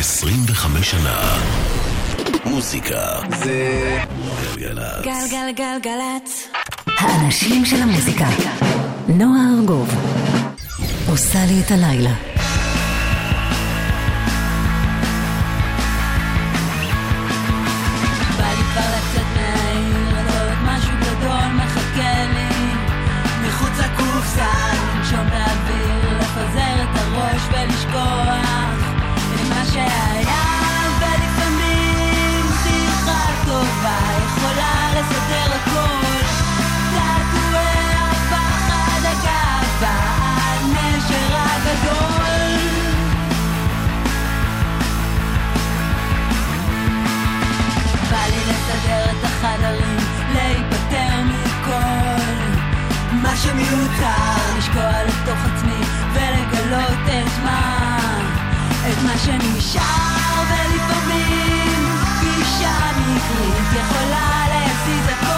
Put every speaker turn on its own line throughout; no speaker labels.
25 שנה. מוזיקה זה גלגלצ.
גלגלגלגלצ.
האנשים של המוזיקה. נועה ארגוב עושה לי את הלילה.
שמיותר, לשקוע לתוך עצמי ולגלות את מה, את מה שנשאר ולפעמים גישה מקרית יכולה להזיז הכל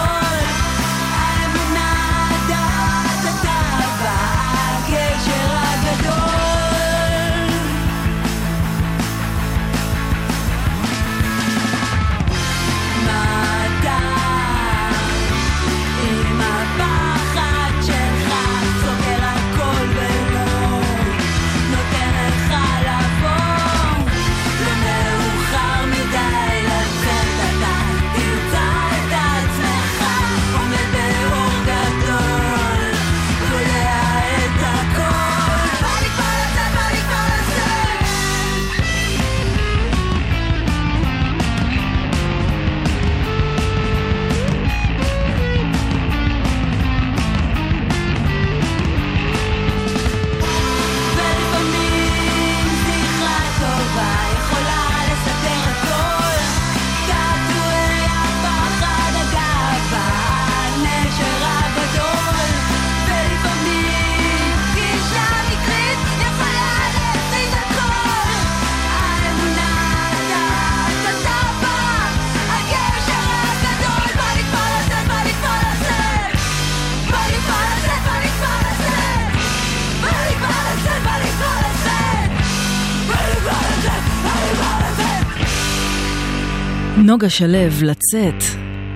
נוגה שלו, לצאת.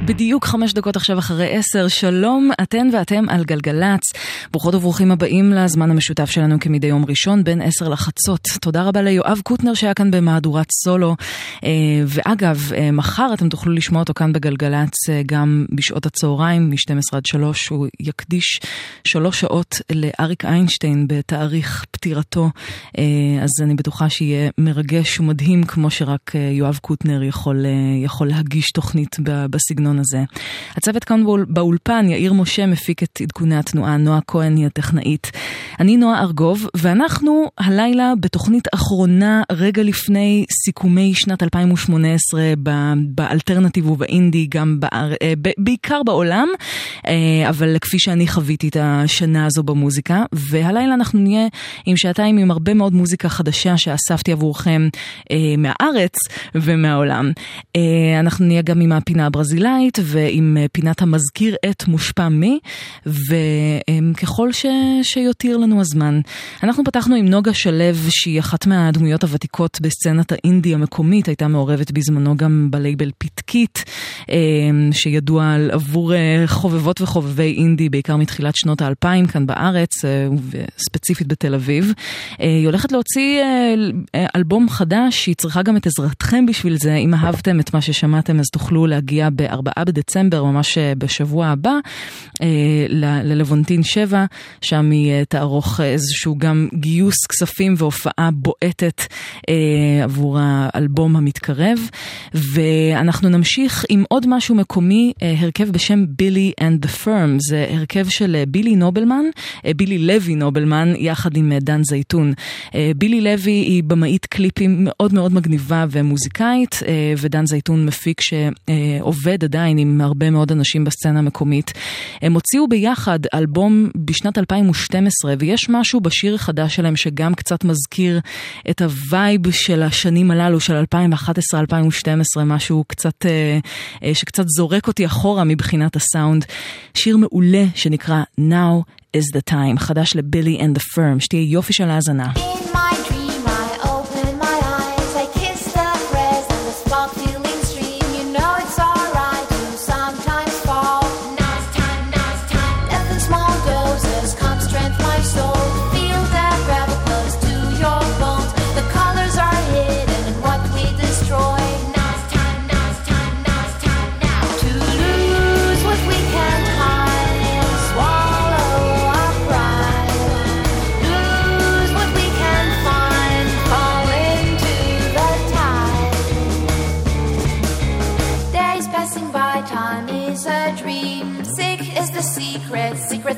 בדיוק חמש דקות עכשיו אחרי עשר, שלום, אתן ואתם על גלגלצ. ברוכות וברוכים הבאים לזמן המשותף שלנו כמדי יום ראשון בין עשר לחצות. תודה רבה ליואב קוטנר שהיה כאן במהדורת סולו. אה, ואגב, אה, מחר אתם תוכלו לשמוע אותו כאן בגלגלצ אה, גם בשעות הצהריים, מ-12 עד 3. הוא יקדיש שלוש שעות לאריק איינשטיין בתאריך פטירתו. אז אני בטוחה שיהיה מרגש ומדהים כמו שרק יואב קוטנר יכול, יכול להגיש תוכנית בסגנון הזה. הצוות כאן באול- באולפן, יאיר משה מפיק את עדכוני התנועה, נועה כהן היא הטכנאית. אני נועה ארגוב, ואנחנו הלילה בתוכנית אחרונה רגע לפני סיכומי שנת 2018 ב- באלטרנטיב ובאינדי, גם באר... אה, בעיקר בעולם, אה, אבל כפי שאני חוויתי את השנה הזו במוזיקה, והלילה אנחנו נהיה עם שעתיים עם הרבה מאוד מוזיקה חדשה שאספתי עבורכם אה, מהארץ ומהעולם. אנחנו נהיה גם עם הפינה הברזילאית ועם פינת המזכיר את מושפע מי, וככל ש... שיותיר לנו הזמן. אנחנו פתחנו עם נוגה שלו, שהיא אחת מהדמויות הוותיקות בסצנת האינדי המקומית, הייתה מעורבת בזמנו גם בלייבל פתקית, אה, שידוע עבור אה, חובבות וחובבי אינדי, בעיקר מתחילת שנות האלפיים כאן בארץ, אה, וספציפית בתל אביב. אה, היא הולכת להוציא אלבום חדש, היא צריכה גם את עזרתכם בשביל זה. אם אהבתם את מה ששמעתם, אז תוכלו להגיע ב-4 בדצמבר, ממש בשבוע הבא, ל- ללוונטין 7, שם היא אה, תערוך איזשהו גם גיוס כספים והופעה בועטת אה, עבור האלבום המתקרב. ואנחנו נמשיך עם עוד משהו מקומי, אה, הרכב בשם Billy and the Firm. זה הרכב של אה, בילי נובלמן, אה, בילי לוי נובלמן, יחד עם אה, דן זייתון. אה, בילי לוי היא במאית קליפים מאוד מאוד מגניבה ומוזיקאית, אה, ודן זייתון מפיק שעובד עדיין עם הרבה מאוד אנשים בסצנה המקומית. הם הוציאו ביחד אלבום בשנת 2012, ויש משהו בשיר החדש שלהם שגם קצת מזכיר את ה vibe של השנים הללו, של 2011-2012, משהו קצת, אה, אה, שקצת זורק אותי אחורה מבחינת הסאונד. שיר מעולה שנקרא Now is the time, חדש לבילי and the firm, שתהיה יופי של האזנה.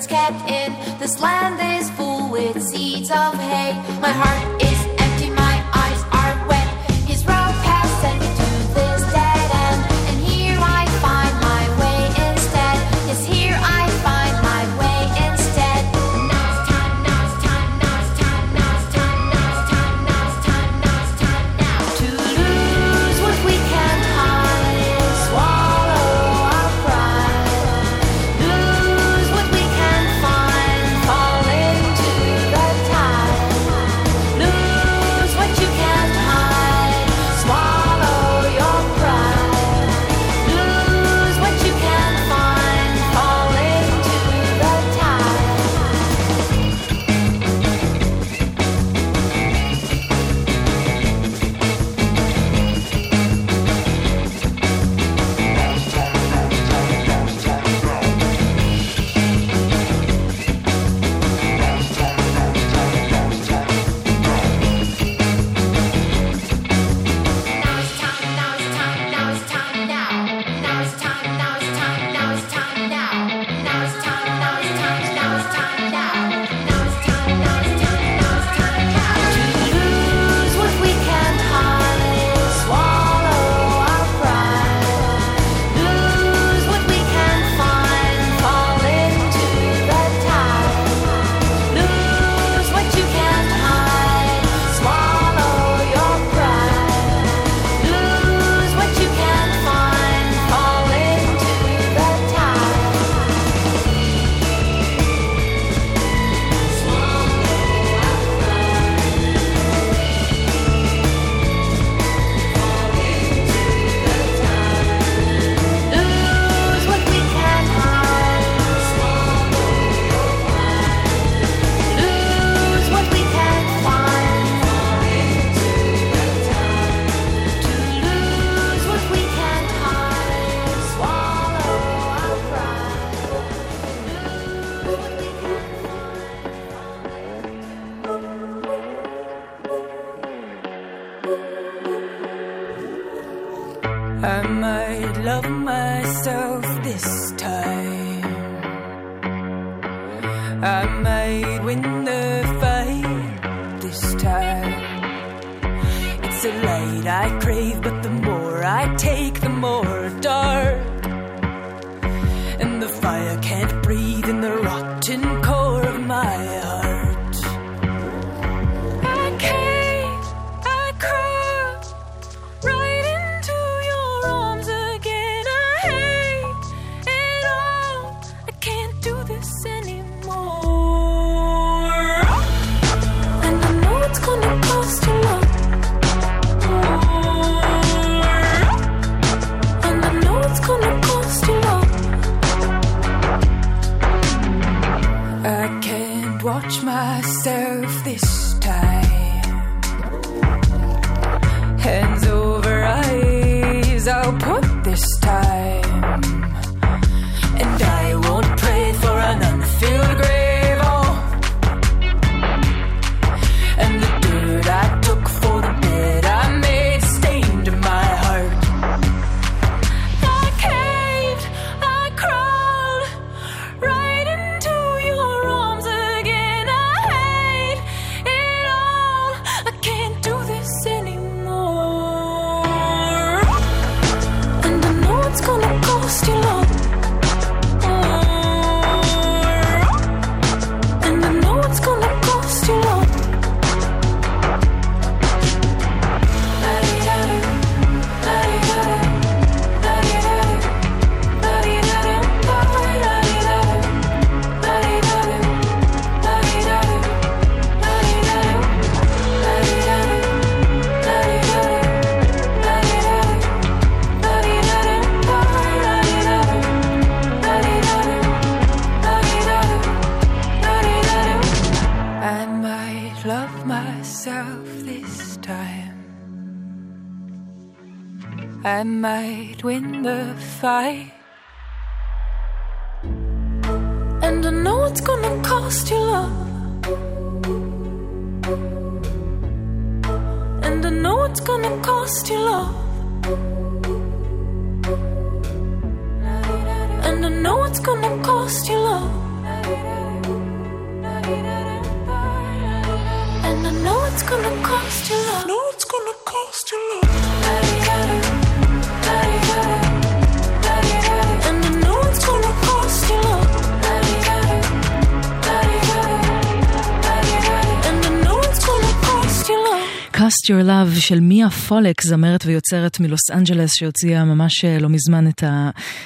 kept in. This land is full with seeds of hay. My heart is.
cost you love. And I know it's gonna cost you love. And I know it's gonna cost you love.
No, it's gonna cost you love.
Cast Your Love של מיה פולק, זמרת ויוצרת מלוס אנג'לס, שהוציאה ממש אה, לא מזמן את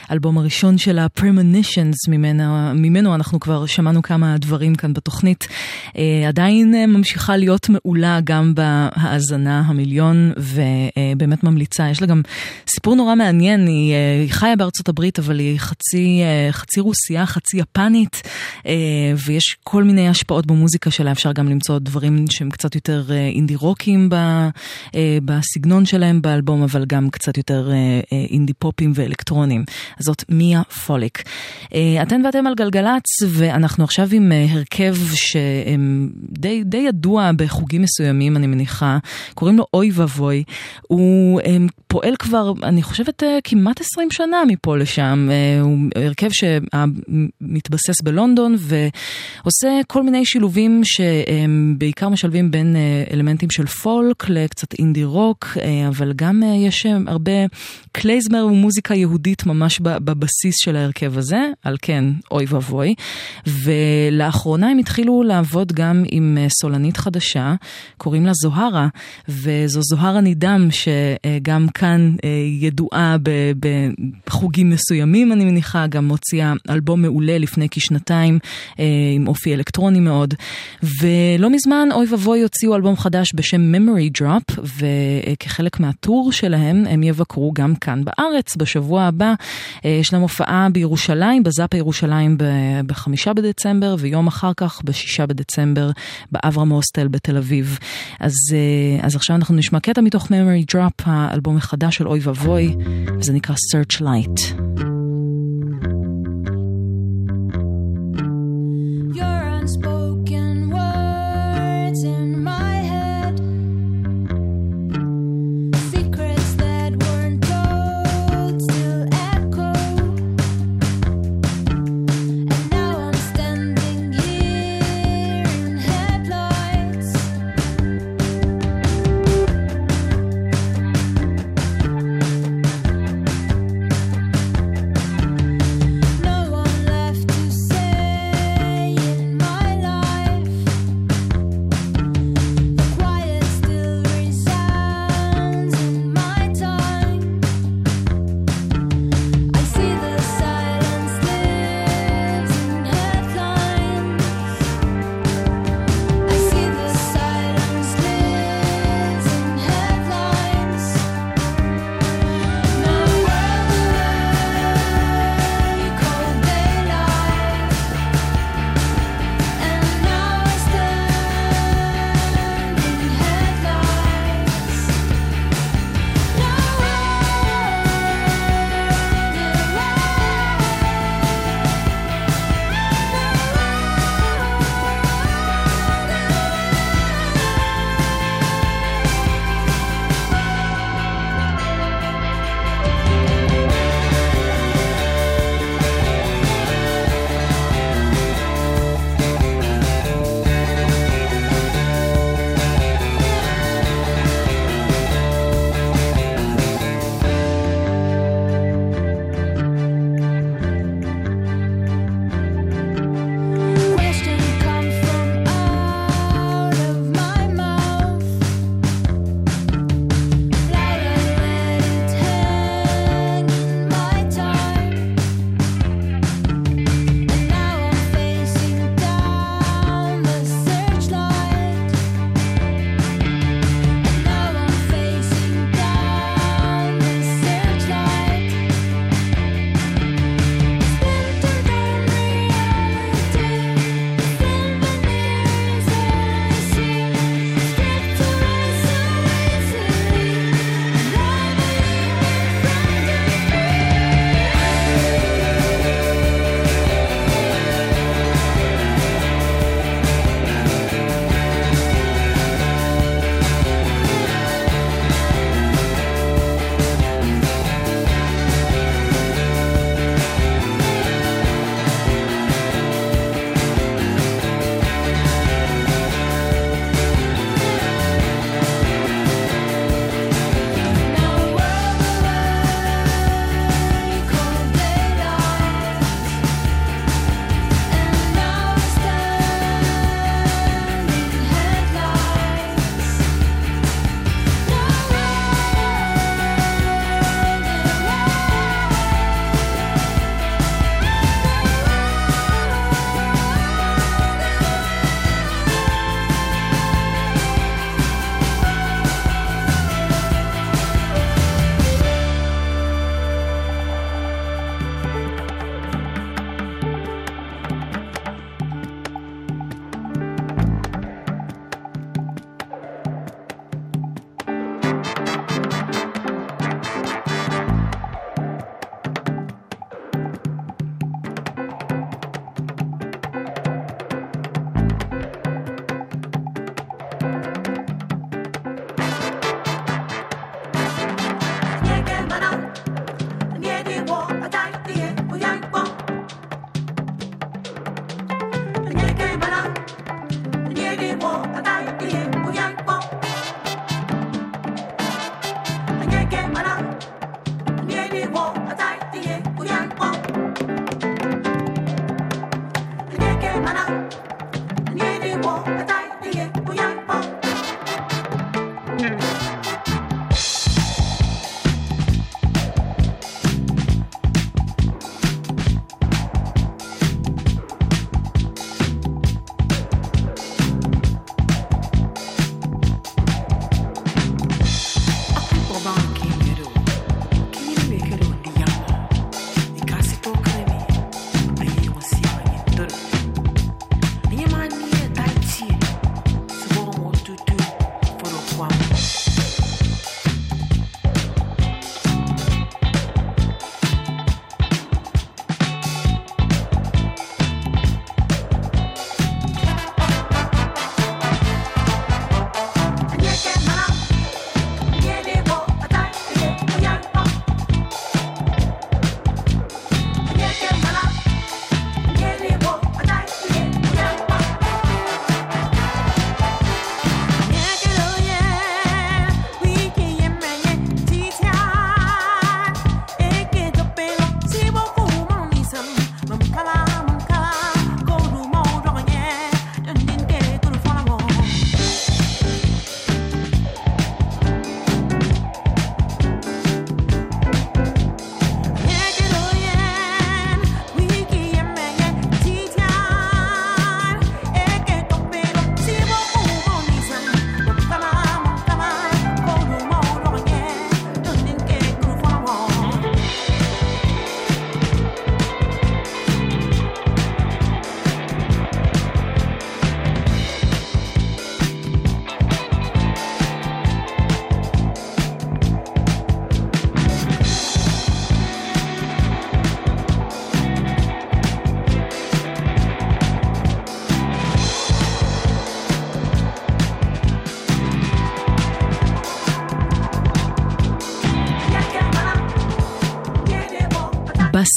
האלבום הראשון שלה, Premonitions, ממנו, ממנו אנחנו כבר שמענו כמה דברים כאן בתוכנית. אה, עדיין אה, ממשיכה להיות מעולה גם בהאזנה המיליון, ובאמת ממליצה. יש לה גם סיפור נורא מעניין, היא, חיה בארצות הברית, אבל היא חצי, חצי רוסייה, חצי יפנית, ויש כל מיני השפעות במוזיקה שלה, אפשר גם למצוא דברים שהם קצת יותר אינדי רוקים ב, אה, בסגנון שלהם באלבום, אבל גם קצת יותר אה, אה, אינדי פופים ואלקטרונים. זאת מיה פוליק. אתן ואתם על גלגלצ, ואנחנו עכשיו עם הרכב שדי די ידוע בחוגים מסוימים, אני מניחה, קוראים לו אוי ואבוי. הוא פועל כבר, אני חושבת, כמעט 20 שנה מפה לשם. הוא הרכב שמתבסס בלונדון ועושה כל מיני שילובים שהם בעיקר משלבים בין אלמנטים של פולק לקצת אינדי רוק, אה, אבל גם אה, יש אה, הרבה קלייזמר ומוזיקה יהודית ממש בבסיס של ההרכב הזה, על כן, אוי ואבוי. ולאחרונה הם התחילו לעבוד גם עם סולנית חדשה, קוראים לה זוהרה, וזו זוהרה נידם, שגם כאן ידועה בחוגים מסוימים, אני מניחה, גם הוציאה אלבום מעולה לפני כשנתיים, עם אופי אלקטרוני מאוד. ולא מזמן, אוי ואבוי הוציאו אלבום חדש בשם Memory Drop, וכחלק מהטור שלהם הם יבקרו גם כאן בארץ בשבוע הבא. אה, יש להם הופעה בירושלים, בזאפה ירושלים בחמישה בדצמבר, ויום אחר כך, בשישה בדצמבר, באברהם הוסטל בתל אביב. אז, אה, אז עכשיו אנחנו נשמע קטע מתוך Memory Drop, האלבום החדש של אוי ואבוי, וזה נקרא Searchlight.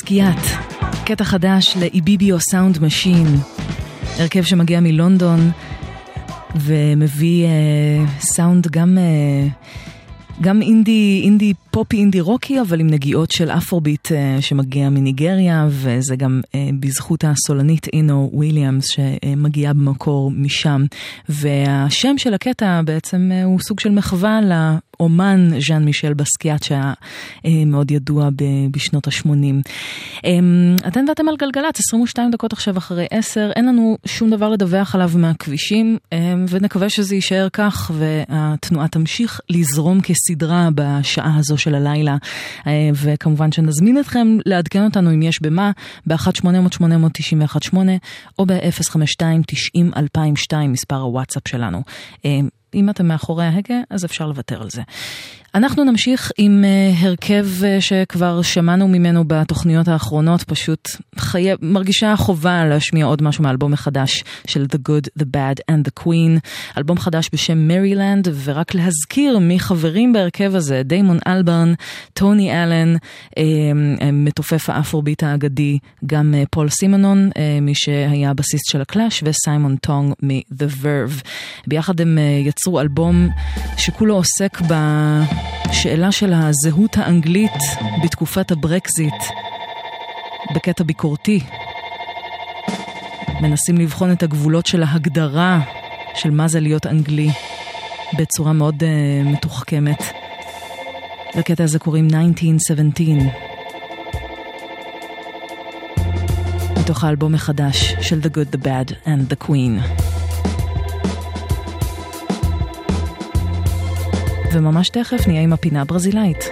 בסקיאט, קטע חדש ל Ibibio Sound Machine, הרכב שמגיע מלונדון ומביא אה, סאונד גם, אה, גם אינדי, אינדי פופי אינדי רוקי, אבל עם נגיעות של אפרוביט אה, שמגיע מניגריה, וזה גם אה, בזכות הסולנית אינו וויליאמס שמגיעה במקור משם. והשם של הקטע בעצם אה, הוא סוג של מחווה לאומן ז'אן מישל בסקיאט שהיה מאוד ידוע בשנות ה-80. אה, אתן ואתם על גלגלצ, 22 דקות עכשיו אחרי 10, אין לנו שום דבר לדווח עליו מהכבישים, אה, ונקווה שזה יישאר כך והתנועה תמשיך לזרום כסדרה בשעה הזו של הלילה, אה, וכמובן שנזמין אתכם לעדכן אותנו אם יש במה, ב-1-800-891-8 או ב-052-90-2002, מספר הוואטסאפ שלנו. אם אתם מאחורי ההגה, אז אפשר לוותר על זה. אנחנו נמשיך עם אה, הרכב אה, שכבר שמענו ממנו בתוכניות האחרונות, פשוט חי... מרגישה חובה להשמיע עוד משהו מאלבום החדש של The Good, The Bad and The Queen, אלבום חדש בשם Merrie Land, ורק להזכיר מי חברים בהרכב הזה, דיימון אלברן, טוני אלן, אה, מתופף האפרוביט האגדי, גם פול סימנון, מי שהיה הבסיסט של הקלאש, וסיימון טונג מ-The Verve. ביחד הם יצרו אלבום שכולו עוסק ב... שאלה של הזהות האנגלית בתקופת הברקזיט, בקטע ביקורתי. מנסים לבחון את הגבולות של ההגדרה של מה זה להיות אנגלי בצורה מאוד uh, מתוחכמת. לקטע הזה קוראים 1917. מתוך האלבום החדש של The Good, The Bad and The Queen. וממש תכף נהיה עם הפינה הברזילאית.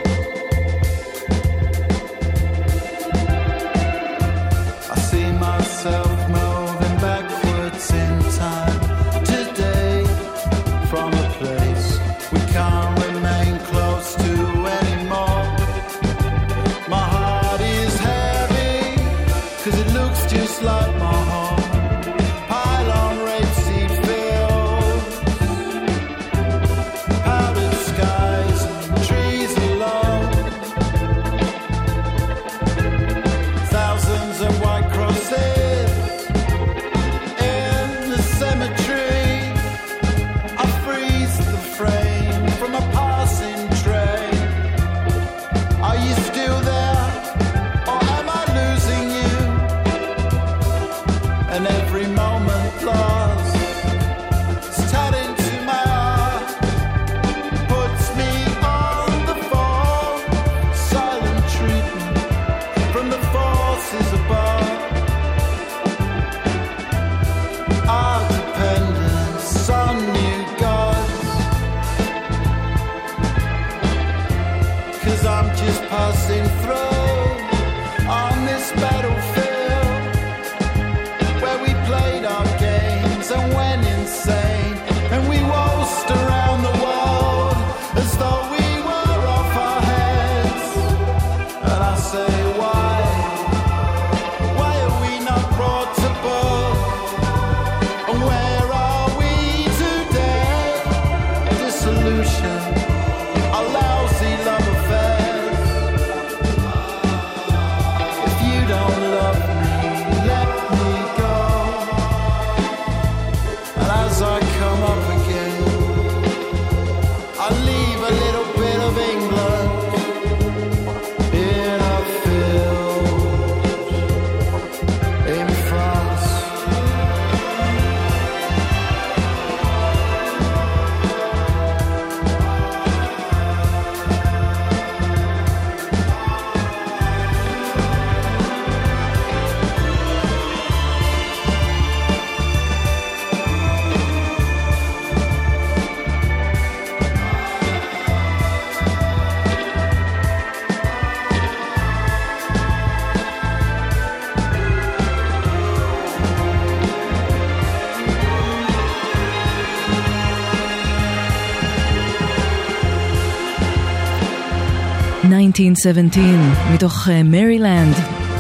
"1917", מתוך מרילנד,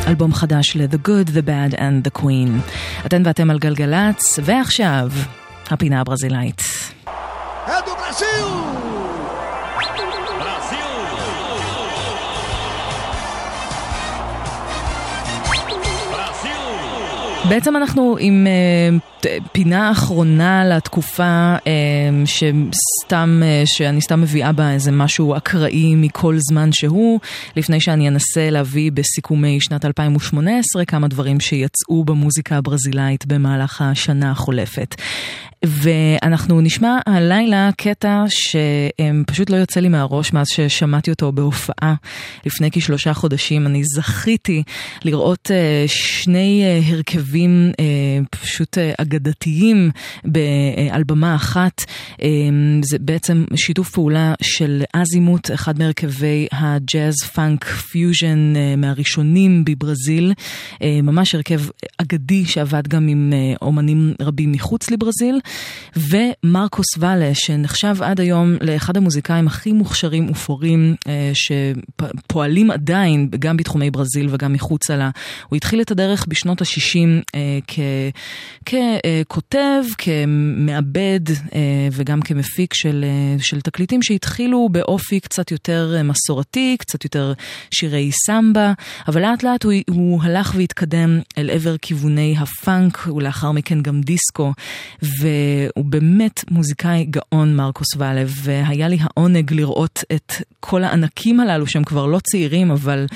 אלבום חדש ל-The Good, The Bad and The Queen. אתן ואתם על גלגלצ, ועכשיו, הפינה הברזילאית. בעצם אנחנו עם אה, פינה אחרונה לתקופה אה, שסתם, אה, שאני סתם מביאה בה איזה משהו אקראי מכל זמן שהוא, לפני שאני אנסה להביא בסיכומי שנת 2018 כמה דברים שיצאו במוזיקה הברזילאית במהלך השנה החולפת. ואנחנו נשמע הלילה קטע שפשוט לא יוצא לי מהראש מאז ששמעתי אותו בהופעה לפני כשלושה חודשים. אני זכיתי לראות אה, שני אה, הרכבים אה, פשוט אה, אגדתיים באלבמה אחת. אה, זה בעצם שיתוף פעולה של אזימוט, אחד מהרכבי הג'אז פאנק פיוז'ן אה, מהראשונים בברזיל. אה, ממש הרכב אגדי שעבד גם עם אה, אומנים רבים מחוץ לברזיל. ומרקוס ואלה, שנחשב עד היום לאחד המוזיקאים הכי מוכשרים ופורים אה, שפועלים עדיין גם בתחומי ברזיל וגם מחוצה לה. הוא התחיל את הדרך בשנות ה-60 אה, ככותב, כמעבד אה, וגם כמפיק של, אה, של תקליטים שהתחילו באופי קצת יותר מסורתי, קצת יותר שירי סמבה, אבל לאט לאט הוא, הוא הלך והתקדם אל עבר כיווני הפאנק ולאחר מכן גם דיסקו. והוא באמת מוזיקאי גאון מרקוס ואלה, והיה לי העונג לראות את כל הענקים הללו שהם כבר לא צעירים, אבל...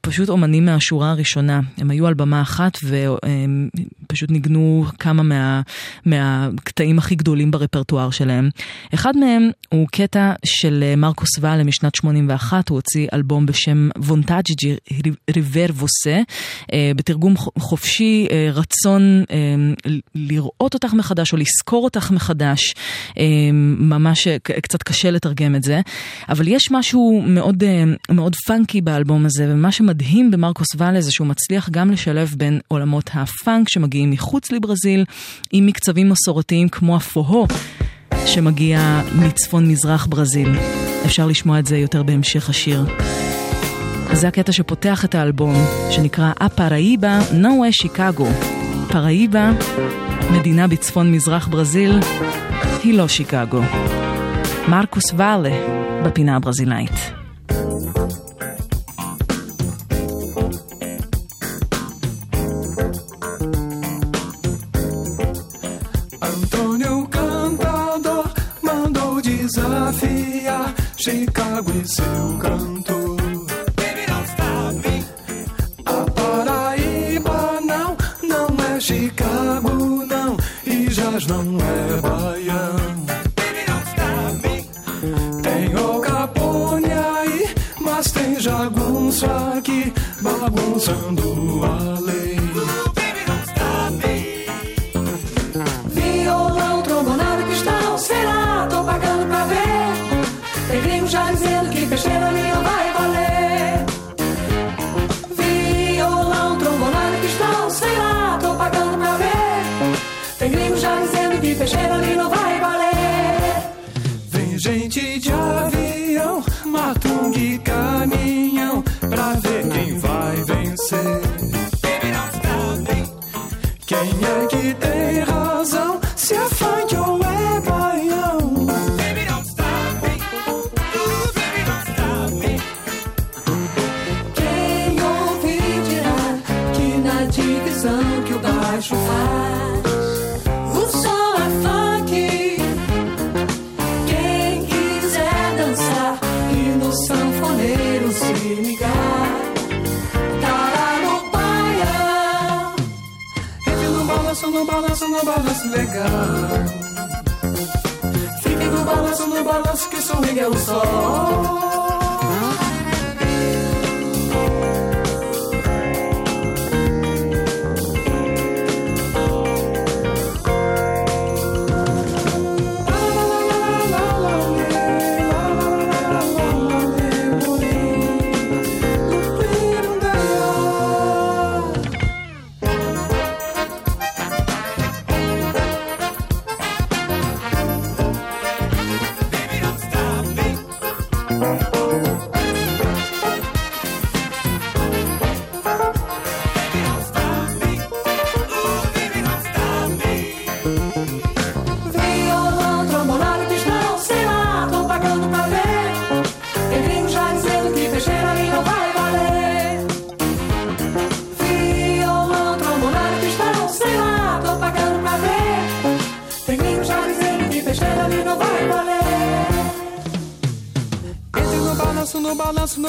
פשוט אומנים מהשורה הראשונה. הם היו על במה אחת והם פשוט ניגנו כמה מה, מהקטעים הכי גדולים ברפרטואר שלהם. אחד מהם הוא קטע של מרקוס ואלה משנת 81, הוא הוציא אלבום בשם וונטאג'י ריבר ווסה, אה, בתרגום חופשי, אה, רצון אה, לראות אותך מחדש או לזכור אותך מחדש. ממש קצת קשה לתרגם את זה, אבל יש משהו מאוד, מאוד פאנקי באלבום הזה, ומה שמדהים במרקוס ואלה זה שהוא מצליח גם לשלב בין עולמות הפאנק שמגיעים מחוץ לברזיל, עם מקצבים מסורתיים כמו הפוהו. שמגיע מצפון מזרח ברזיל. אפשר לשמוע את זה יותר בהמשך השיר. זה הקטע שפותח את האלבום, שנקרא אפראיבה נואה שיקגו. פראיבה, מדינה בצפון מזרח ברזיל, היא לא שיקגו. מרקוס ואלה, בפינה הברזילאית.
Mandou desafiar Chicago e seu cantor. A Paraíba não, não é Chicago não, e Jazz não é baião. Tem o Capone aí, mas tem jagunço aqui, bagunçando a lei.
每日
一对 balanço, legal. Fiquem no balanço, no balanço que swing é o sol.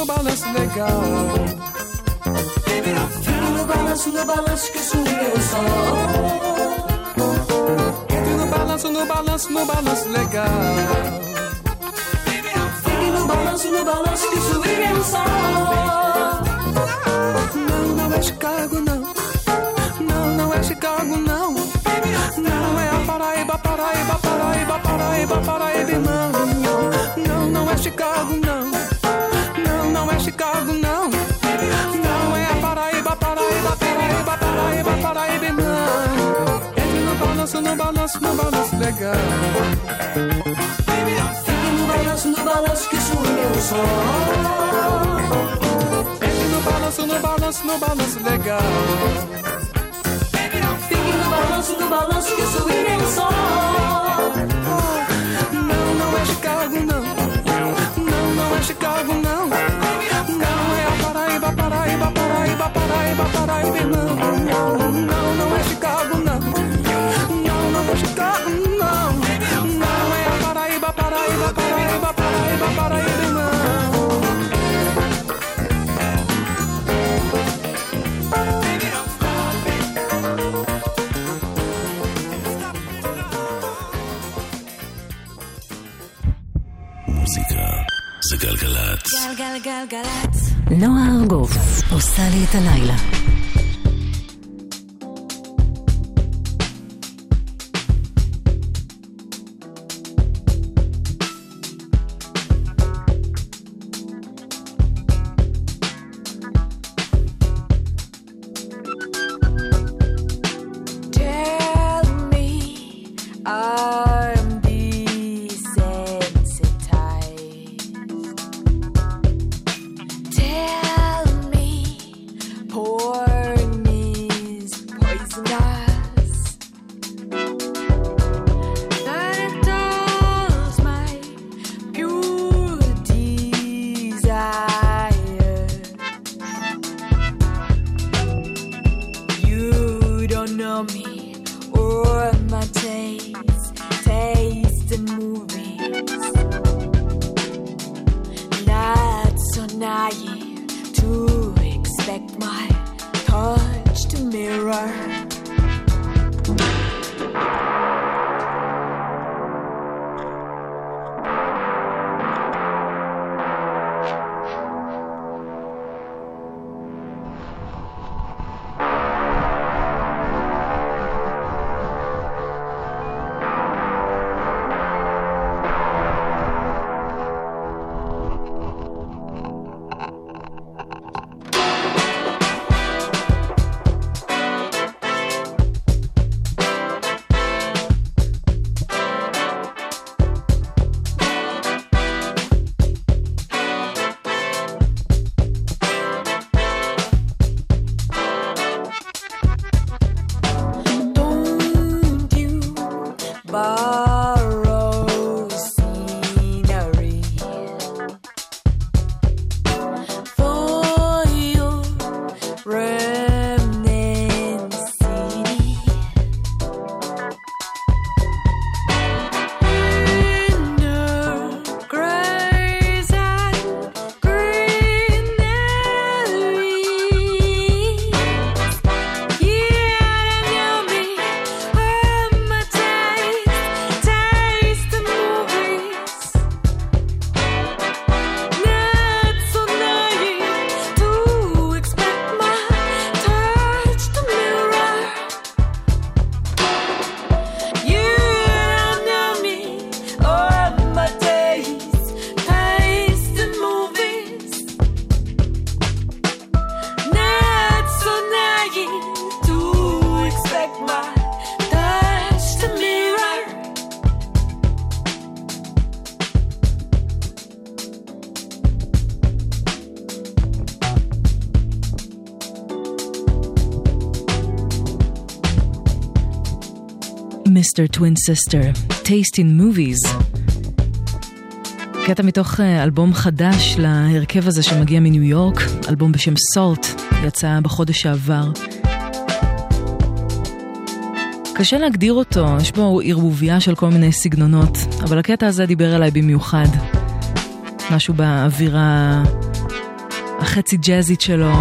balas legal. manhã.
Fique no balanço, no balanço que
subiu o sol,
Fique no balanço, no balanço,
no balanço legal.
Fique no balanço, no balanço que
subiu
o sol. גלגלצ.
נועה ארגוב עושה לי את הלילה.
Sister, Twin Sister, Taste in Movies.
קטע מתוך אה, אלבום חדש להרכב הזה שמגיע מניו יורק, אלבום בשם סולט, יצא בחודש שעבר. קשה להגדיר אותו, יש בו ערבוביה של כל מיני סגנונות, אבל הקטע הזה דיבר אליי במיוחד. משהו באווירה החצי ג'אזית שלו,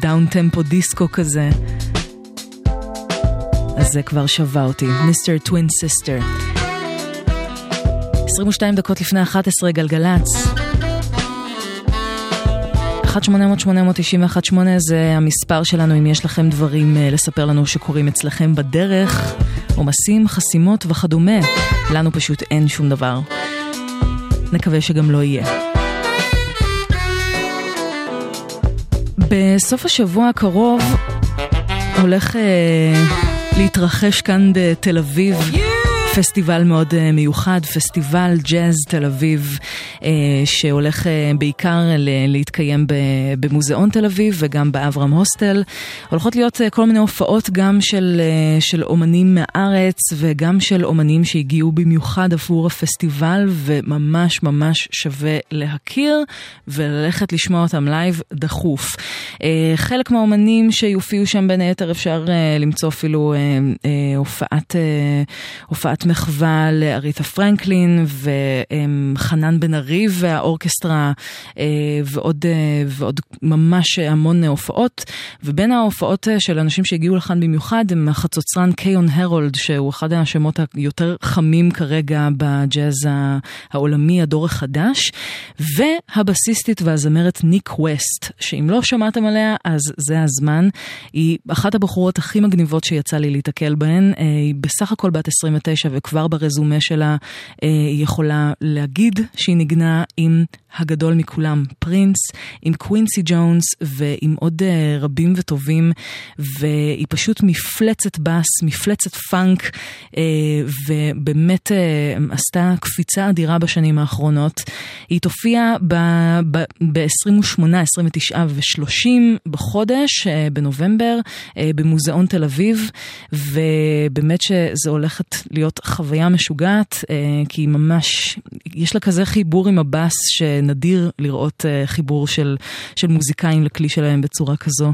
downtempo דיסקו כזה. אז זה כבר שובה אותי. Mr Twin Sister. 22 דקות לפני 11 גלגלצ. 1-800-891-8 זה המספר שלנו אם יש לכם דברים אה, לספר לנו שקורים אצלכם בדרך, עומסים, חסימות וכדומה. לנו פשוט אין שום דבר. נקווה שגם לא יהיה. בסוף השבוע הקרוב הולך אה, להתרחש כאן בתל אביב. פסטיבל מאוד uh, מיוחד, פסטיבל ג'אז תל אביב, uh, שהולך uh, בעיקר להתקיים במוזיאון תל אביב וגם באברהם הוסטל. הולכות להיות כל מיני הופעות גם של, של אומנים מהארץ וגם של אומנים שהגיעו במיוחד עבור הפסטיבל, וממש ממש שווה להכיר וללכת לשמוע אותם live דחוף. חלק מהאומנים שיופיעו שם בין היתר אפשר למצוא אפילו אה, הופעת, מחווה לאריתה פרנקלין וחנן בן ארי והאורקסטרה אה, ועוד, אה, ועוד ממש המון הופעות. ובין ההופעות אה, של אנשים שהגיעו לכאן במיוחד הם החצוצרן קיון הרולד שהוא אחד השמות היותר חמים כרגע בג'אז העולמי, הדור החדש. והבסיסטית והזמרת ניק ווסט, שאם לא שמעתם עליה אז זה הזמן. היא אחת הבחורות הכי מגניבות שיצא לי להתקל בהן. היא בסך הכל בת 29 וכבר ברזומה שלה אה, היא יכולה להגיד שהיא ניגנה עם הגדול מכולם, פרינס, עם קווינסי ג'ונס ועם עוד אה, רבים וטובים, והיא פשוט מפלצת בס, מפלצת פאנק, אה, ובאמת uh, עשתה קפיצה אדירה בשנים האחרונות. היא תופיע ב-28, ב- 29 ו-30 בחודש, uh, בנובמבר, uh, במוזיאון תל אביב, ובאמת שזה הולכת להיות חוויה משוגעת, uh, כי היא ממש, יש לה כזה חיבור עם הבס, ש... נדיר לראות uh, חיבור של, של מוזיקאים לכלי שלהם בצורה כזו.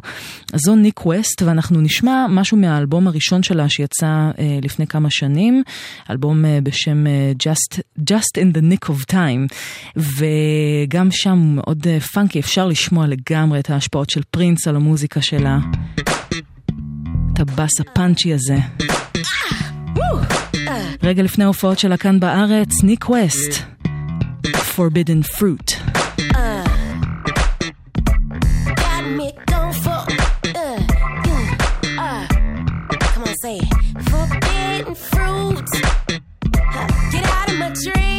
אז זו ניק ווסט, ואנחנו נשמע משהו מהאלבום הראשון שלה שיצא uh, לפני כמה שנים, אלבום בשם Just, Just in the Nick of Time, וגם שם הוא מאוד פאנקי, אפשר לשמוע לגמרי את ההשפעות של פרינס על המוזיקה שלה. את הבאס הפאנצ'י הזה. רגע לפני ההופעות שלה כאן בארץ, ניק ווסט. forbidden fruit.
Uh, uh, uh, uh. Forbidden fruit. Uh, get out of my dreams.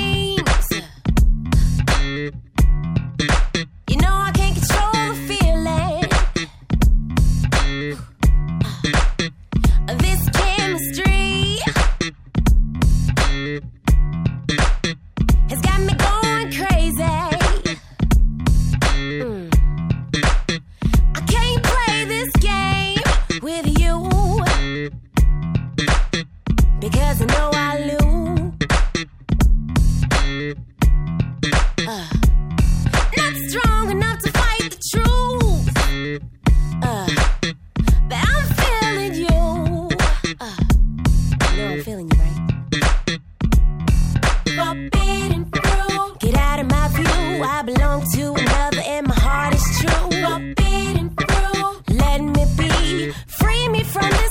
Because I know I lose. Uh, not strong enough to fight the truth. Uh, but I'm feeling you. Uh, know I'm feeling you, right? Get out of my view. I belong to another, and my heart is true. Let me be. Free me from this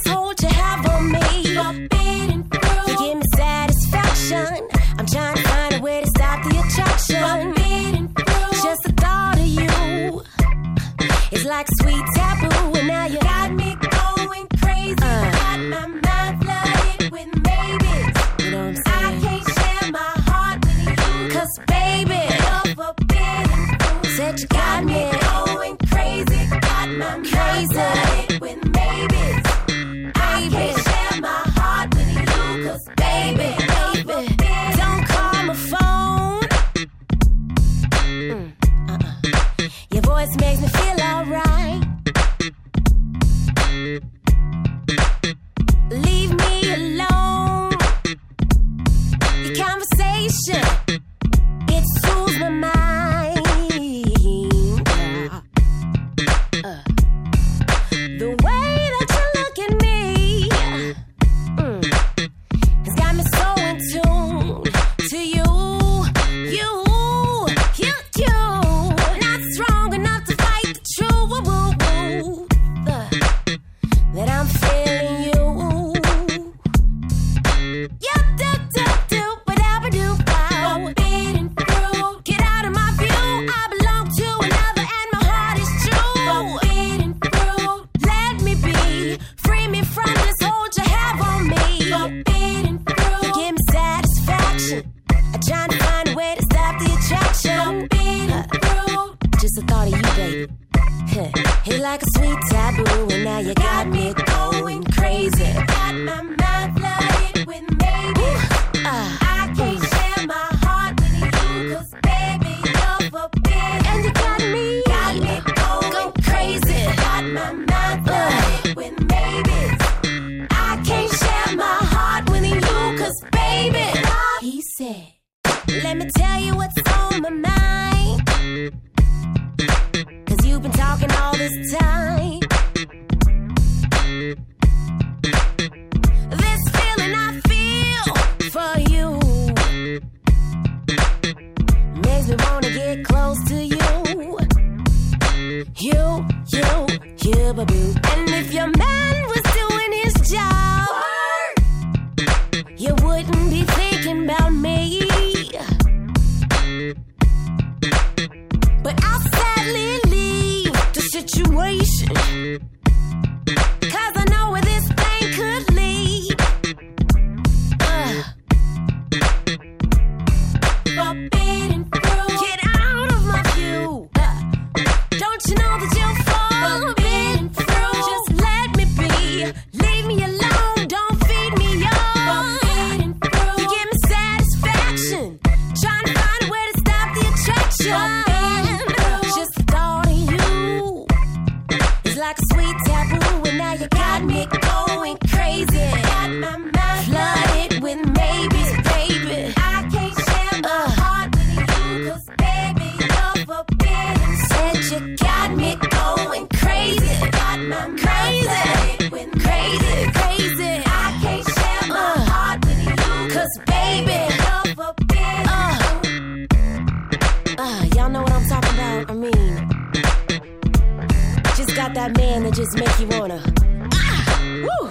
Uh,
y'all know what I'm talking about. I mean, just got that man that just make you wanna. Ah, woo!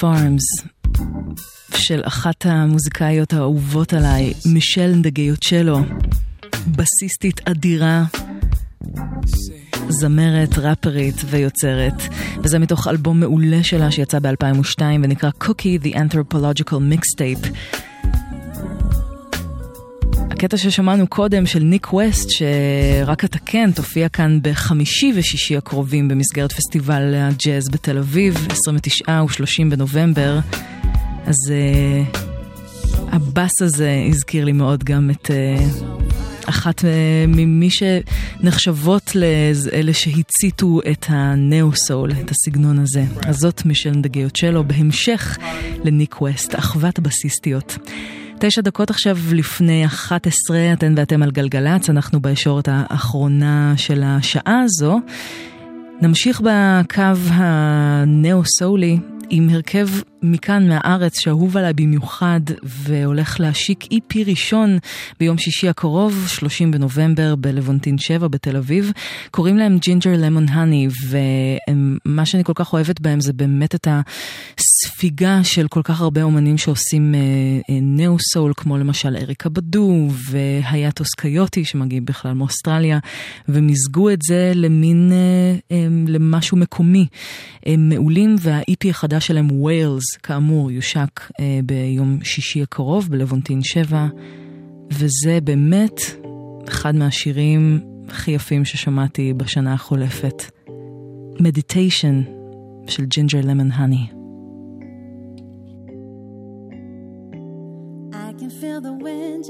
פארמס, של אחת המוזיקאיות האהובות עליי, מישל נדגיוצ'לו, בסיסטית אדירה, זמרת, ראפרית ויוצרת, וזה מתוך אלבום מעולה שלה שיצא ב-2002 ונקרא Cookie The Anthropological Mixtape. הקטע ששמענו קודם של ניק ווסט, שרק אתקן, תופיע כאן בחמישי ושישי הקרובים במסגרת פסטיבל הג'אז בתל אביב, 29 ו-30 בנובמבר. אז uh, הבאס הזה הזכיר לי מאוד גם את uh, אחת uh, ממי שנחשבות לאלה שהציתו את הנאו-סול, את הסגנון הזה. אז זאת מישל דגיוצ'לו, בהמשך לניק ווסט, אחוות בסיסטיות. תשע דקות עכשיו לפני 11, אתן ואתם על גלגלצ, אנחנו בישורת האחרונה של השעה הזו. נמשיך בקו הנאו-סולי עם הרכב מכאן מהארץ שאהוב עליי במיוחד והולך להשיק EP ראשון ביום שישי הקרוב, 30 בנובמבר בלוונטין 7 בתל אביב. קוראים להם Ginger Lemon Honey ומה שאני כל כך אוהבת בהם זה באמת את הספיגה של כל כך הרבה אומנים שעושים neo soul כמו למשל אריקה בדו ו Hiatus Kaiyote שמגיעים בכלל מאוסטרליה ומיזגו את זה למין למשהו מקומי. הם מעולים וה-EP החדש שלהם Wheels כאמור יושק אה, ביום שישי הקרוב בלוונטין 7 וזה באמת אחד מהשירים הכי יפים ששמעתי בשנה החולפת. Meditation של
Ginger Lemon Honey.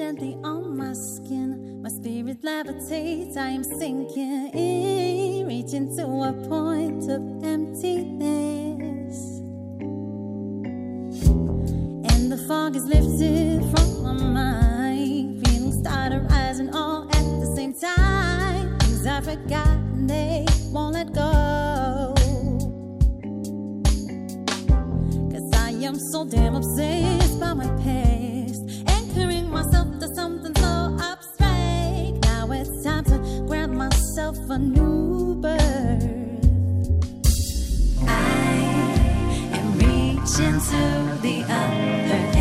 Gently I am sinking in, reaching to a point of emptiness. And the fog is lifted from my mind. Feelings start arising all at the same time. Things I've forgotten, they won't let go. Cause I am so damn obsessed by my past. Anchoring myself to something so abstract. Now it's time to grant myself a new birth. into the other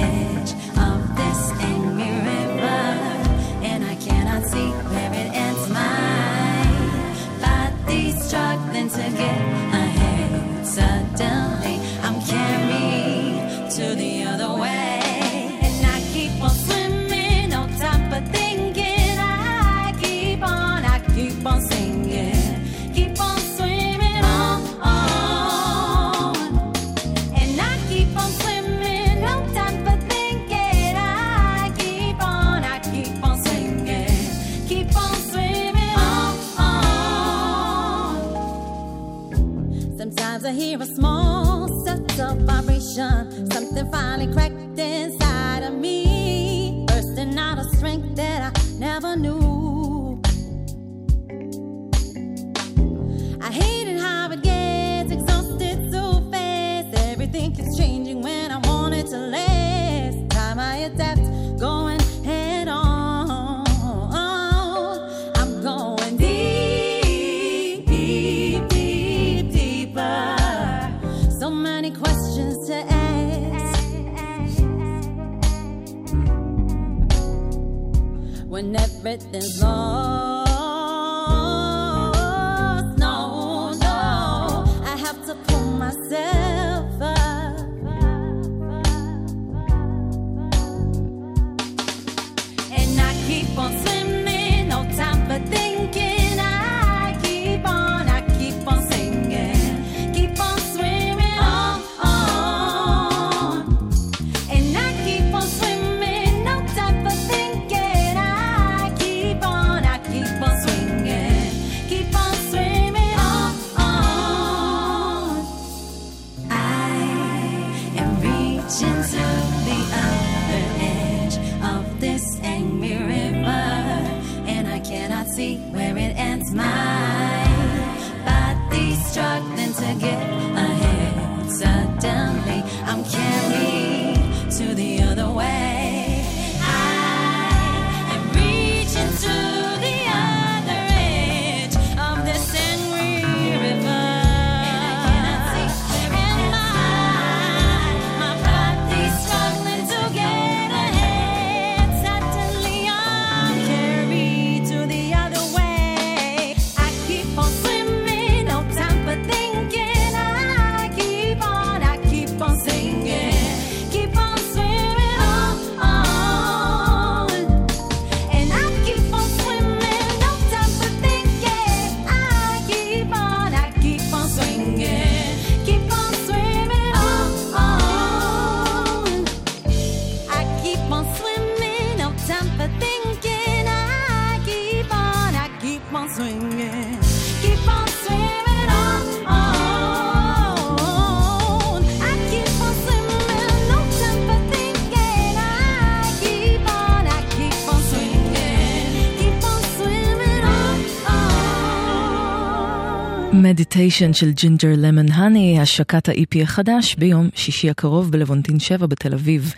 on.
Meditation של Ginger Lemon Honey, השקת ה-EP החדש ביום שישי הקרוב בלוונטין 7 בתל אביב.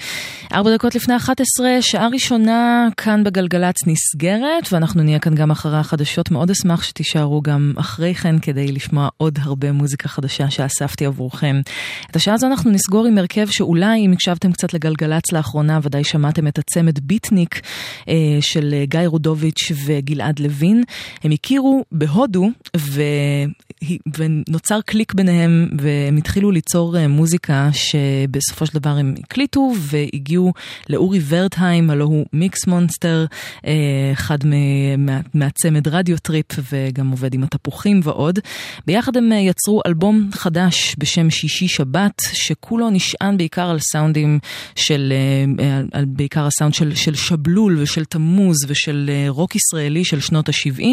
ארבע דקות לפני 11, שעה ראשונה כאן בגלגלצ נסגרת, ואנחנו נהיה כאן גם אחרי החדשות. מאוד אשמח שתישארו גם אחרי כן כדי לשמוע עוד הרבה מוזיקה חדשה שאספתי עבורכם. את השעה הזו אנחנו נסגור עם הרכב שאולי אם הקשבתם קצת לגלגלצ לאחרונה, ודאי שמעתם את הצמד ביטניק אה, של גיא רודוביץ' וגלעד לוין. הם הכירו בהודו, ו... ונוצר קליק ביניהם והם התחילו ליצור אה, מוזיקה שבסופו של דבר הם הקליטו והגיעו לאורי ורטהיים, הלוא הוא Mixmonster, אה, אחד מה, מהצמד Radio Trip וגם עובד עם התפוחים ועוד. ביחד הם אה, יצרו אלבום חדש בשם שישי שבת, שכולו נשען בעיקר על סאונדים של, על בעיקר הסאונד של, של שבלול ושל תמוז ושל רוק ישראלי של שנות ה-70,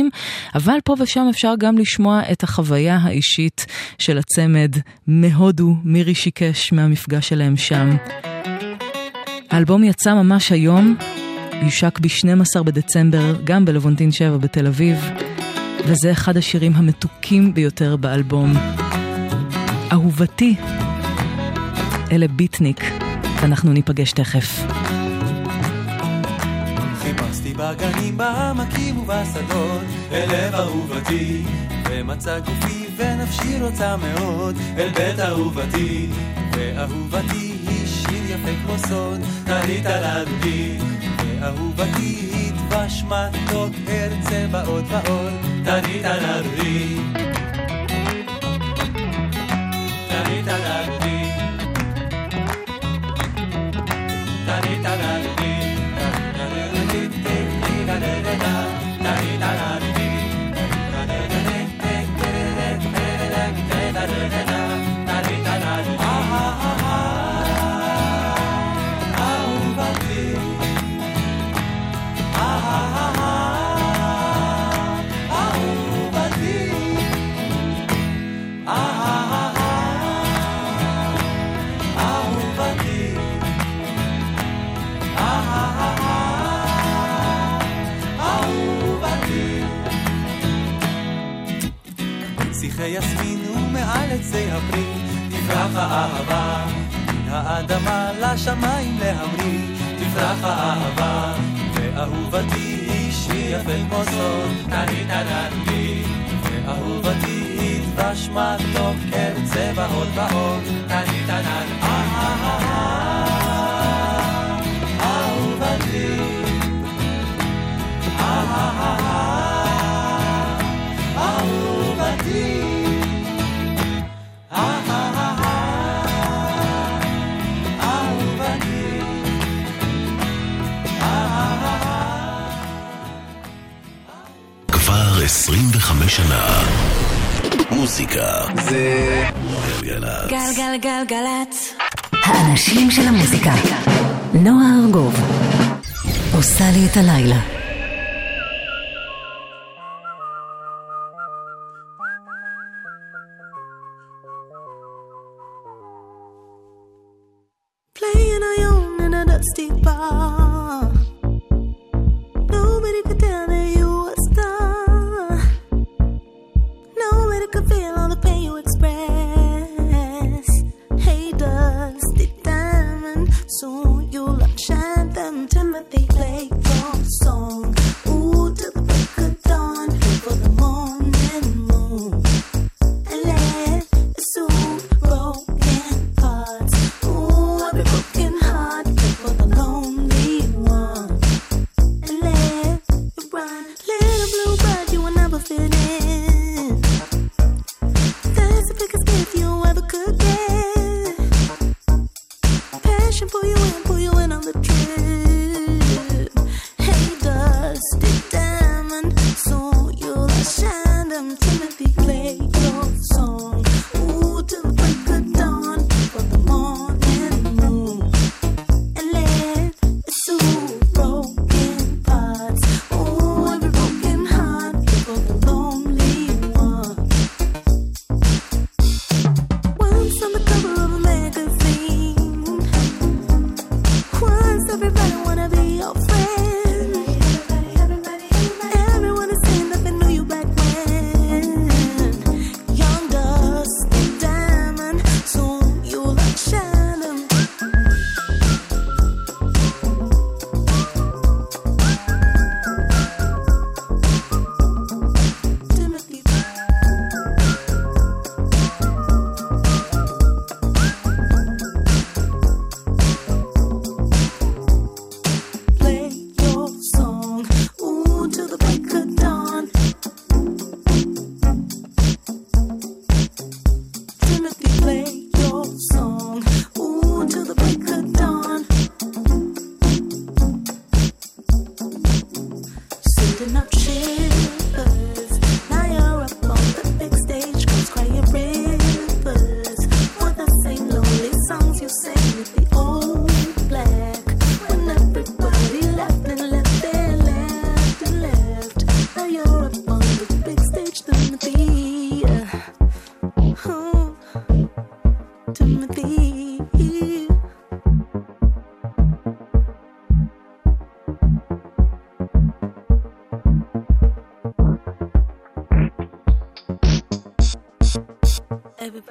אבל פה ושם אפשר גם לשמוע את. החוויה האישית של הצמד מהודו, מירי שיקש מהמפגש שלהם שם. האלבום יצא ממש היום, יושק ב-12 בדצמבר, גם בלוונטין 7 בתל אביב, וזה אחד השירים המתוקים ביותר באלבום. אהובתי, אלה ביטניק, ואנחנו ניפגש תכף.
חיפשתי בגנים, בעמקים ובשדות, אל לב אהובתי, ומצא גופי ונפשי רוצה מאוד, אל בית אהובתי, ואהובתי היא שיר יפה כמו סוד, תהית לדודי, ואהובתי היא דבש מתוק, ארצה בעוד ועוד, תהית לדודי. תהית לדודי. תהית לדודי. שיחי יסמין ומעל עצי הפרי תפרח האהבה מן האדמה לשמיים להמריא. תפרח האהבה ואהובתי שיר יפה כמו סוד תני תנני ואהובתי היא דבש מתוק ארצה ועוד ועוד תני תנני אהובתי
25 שנה. מוזיקה זה גלגלצ.
גלגלגלגלצ. האנשים של המוזיקה. נועה ארגוב עושה לי את הלילה.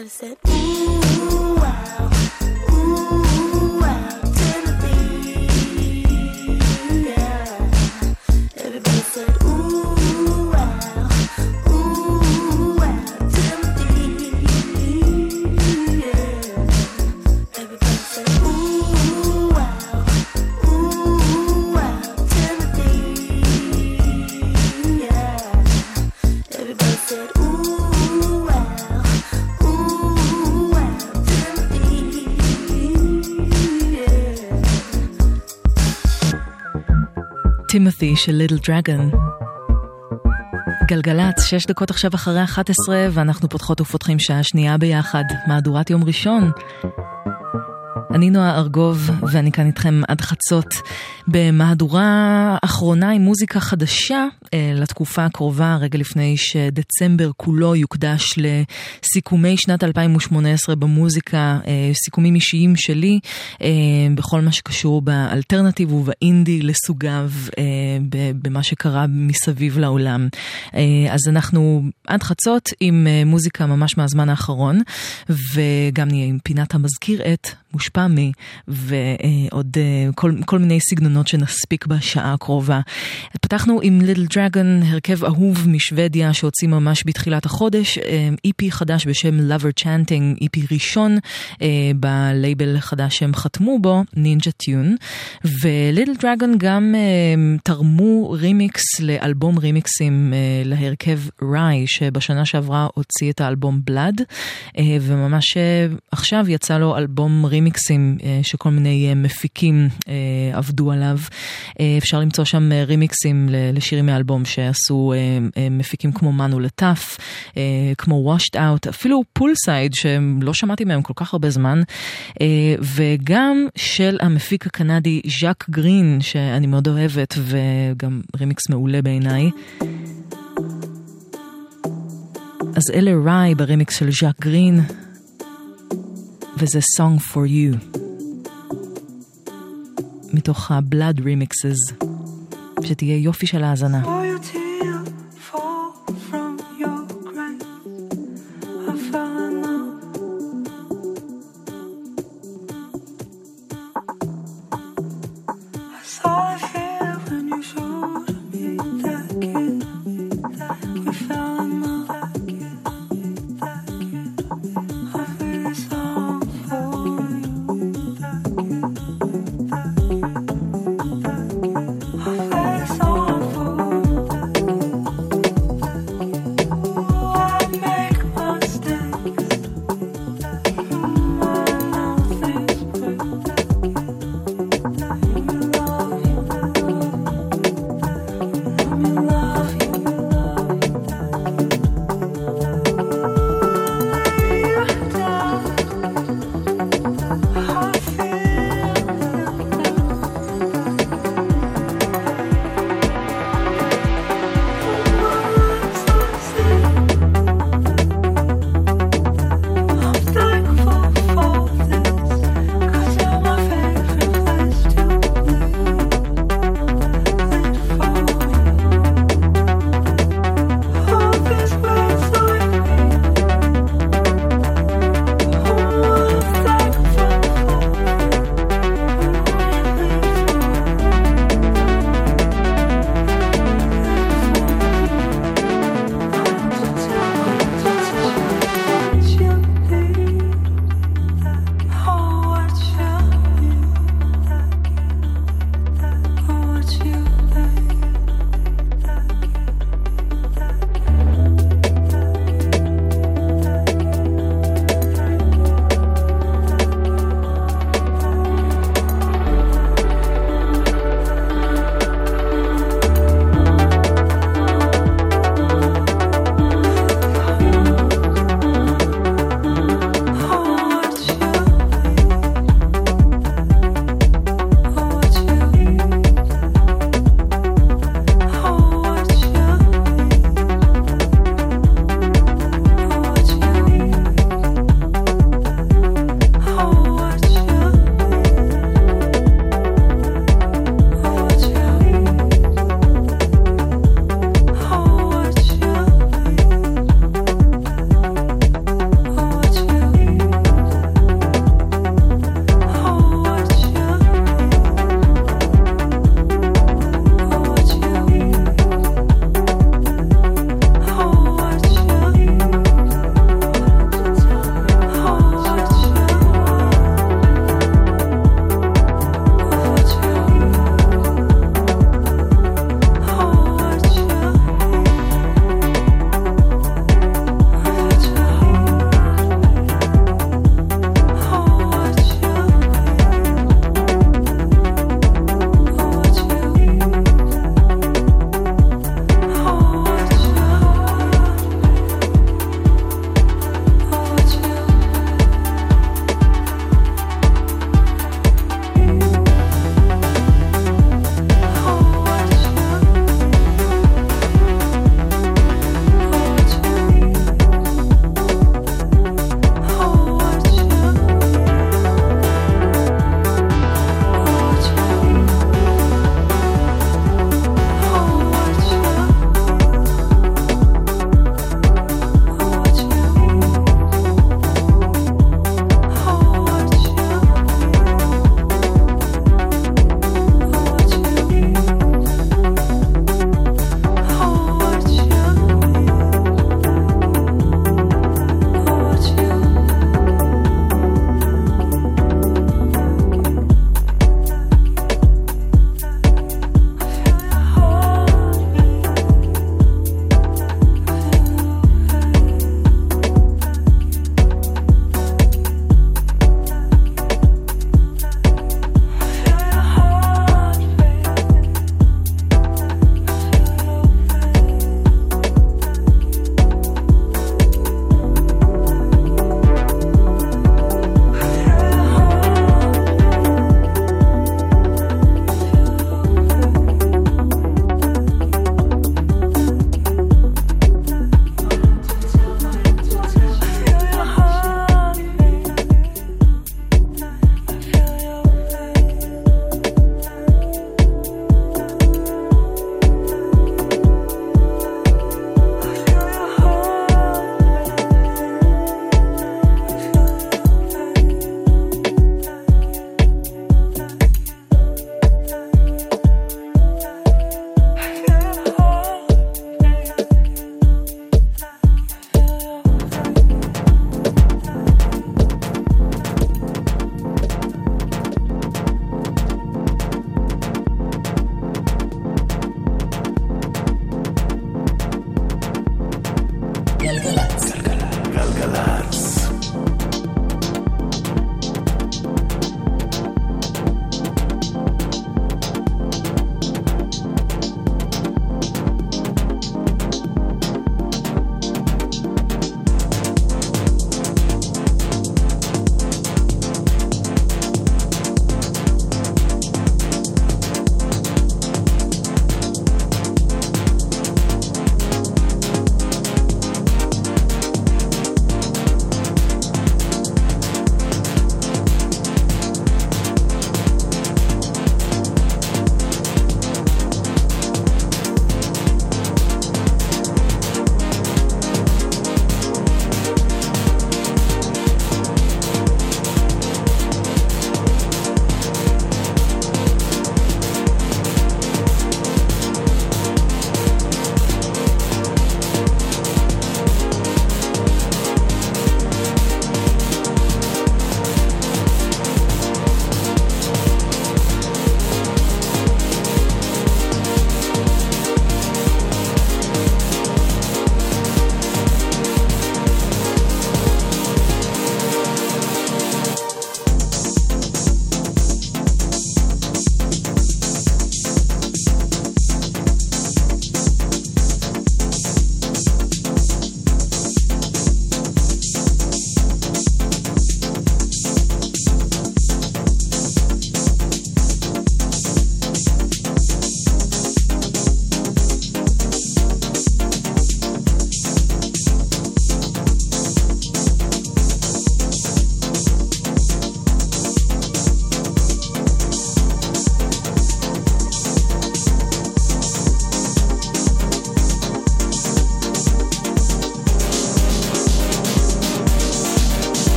what is it?
טימותי של ליטל דרגון. גלגלצ, שש דקות עכשיו אחרי 11, ואנחנו פותחות ופותחים שעה שנייה ביחד, מהדורת יום ראשון. אני נועה ארגוב, ואני כאן איתכם עד חצות במהדורה אחרונה עם מוזיקה חדשה אה, לתקופה הקרובה, רגע לפני שדצמבר כולו יוקדש לסיכומי שנת 2018 במוזיקה, אה, סיכומים אישיים שלי, אה, בכל מה שקשור באלטרנטיב ובאינדי לסוגיו, במה שקרה מסביב לעולם. אז אנחנו עד חצות עם מוזיקה ממש מהזמן האחרון, וגם נהיה עם פינת המזכיר את מושפע מ, ועוד אה, כל, כל מיני סגנונות שנספיק בשעה הקרובה. פתחנו עם Little Dragon, הרכב אהוב משוודיה שהוציא ממש בתחילת החודש, EP חדש בשם Lover Chanting, EP ראשון אה, בלייבל החדש שהם חתמו בו, נינג'ה טיון, וליטל דרגון גם אה, תרמו רימיקס לאלבום רימיקסים אה, להרכב ראי, שבשנה שעברה הוציא את האלבום בלאד, וממש אה, עכשיו יצא לו אלבום רימיקסים. רימיקסים אה, שכל מיני אה, מפיקים אה, עבדו עליו. אפשר למצוא שם רימיקסים לשירים מהאלבום שעשו מפיקים כמו מנו לטף, כמו Washed Out, אפילו Poolside שלא שמעתי מהם כל כך הרבה זמן, וגם של המפיק הקנדי ז'אק גרין, שאני מאוד אוהבת, וגם רימיקס מעולה בעיניי. אז אלה Rhye ברימיקס של ז'אק גרין, וזה Song for You, מתוך ה-Blood Remixes, שתהיה יופי של האזנה.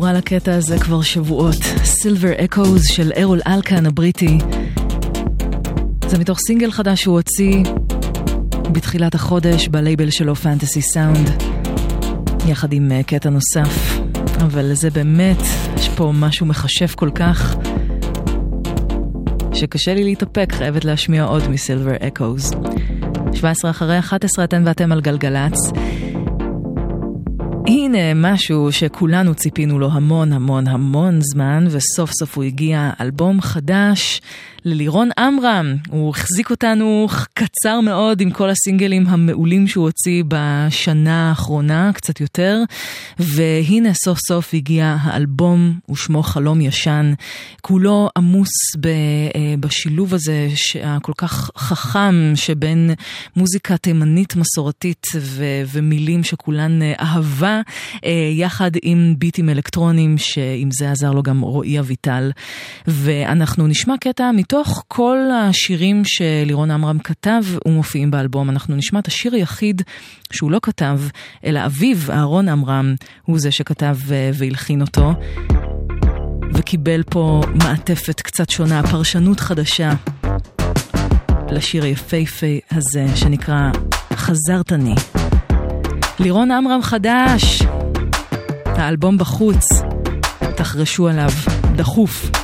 מכורה לקטע הזה כבר שבועות. Silver Echoes של ארול אלקן הבריטי. זה מתוך סינגל חדש שהוא הוציא בתחילת החודש בלייבל שלו פנטסי סאונד, יחד עם אה, קטע נוסף. אבל זה באמת, יש פה משהו מכשף כל כך, שקשה לי להתאפק, חייבת להשמיע עוד מסילבר אקוז. 17 אחרי 11 אתן ואתם על גלגלצ. הנה משהו שכולנו ציפינו לו המון המון המון זמן, וסוף סוף הוא הגיע, אלבום חדש ללירון עמרם. הוא החזיק אותנו קצר מאוד עם כל הסינגלים המעולים שהוא הוציא בשנה האחרונה, קצת יותר, והנה סוף סוף הגיע האלבום, ושמו חלום ישן. כולו עמוס ב, אה, בשילוב הזה הכל כך חכם שבין מוזיקה תימנית מסורתית ו, ומילים שכולן אה, אהבה, אה, יחד עם ביטים אלקטרונים, שעם זה עזר לו גם רועי אביטל. ואנחנו נשמע קטע מתוך כל השירים שלירון עמרם כתב ומופיעים באלבום. אנחנו נשמע את השיר היחיד שהוא לא כתב, אלא אביו, אהרון עמרם, הוא זה שכתב אה, והלחין אותו. וקיבל פה מעטפת קצת שונה, פרשנות חדשה לשיר היפהפה הזה שנקרא חזרתני. לירון עמרם חדש, האלבום בחוץ, תחרשו עליו, דחוף.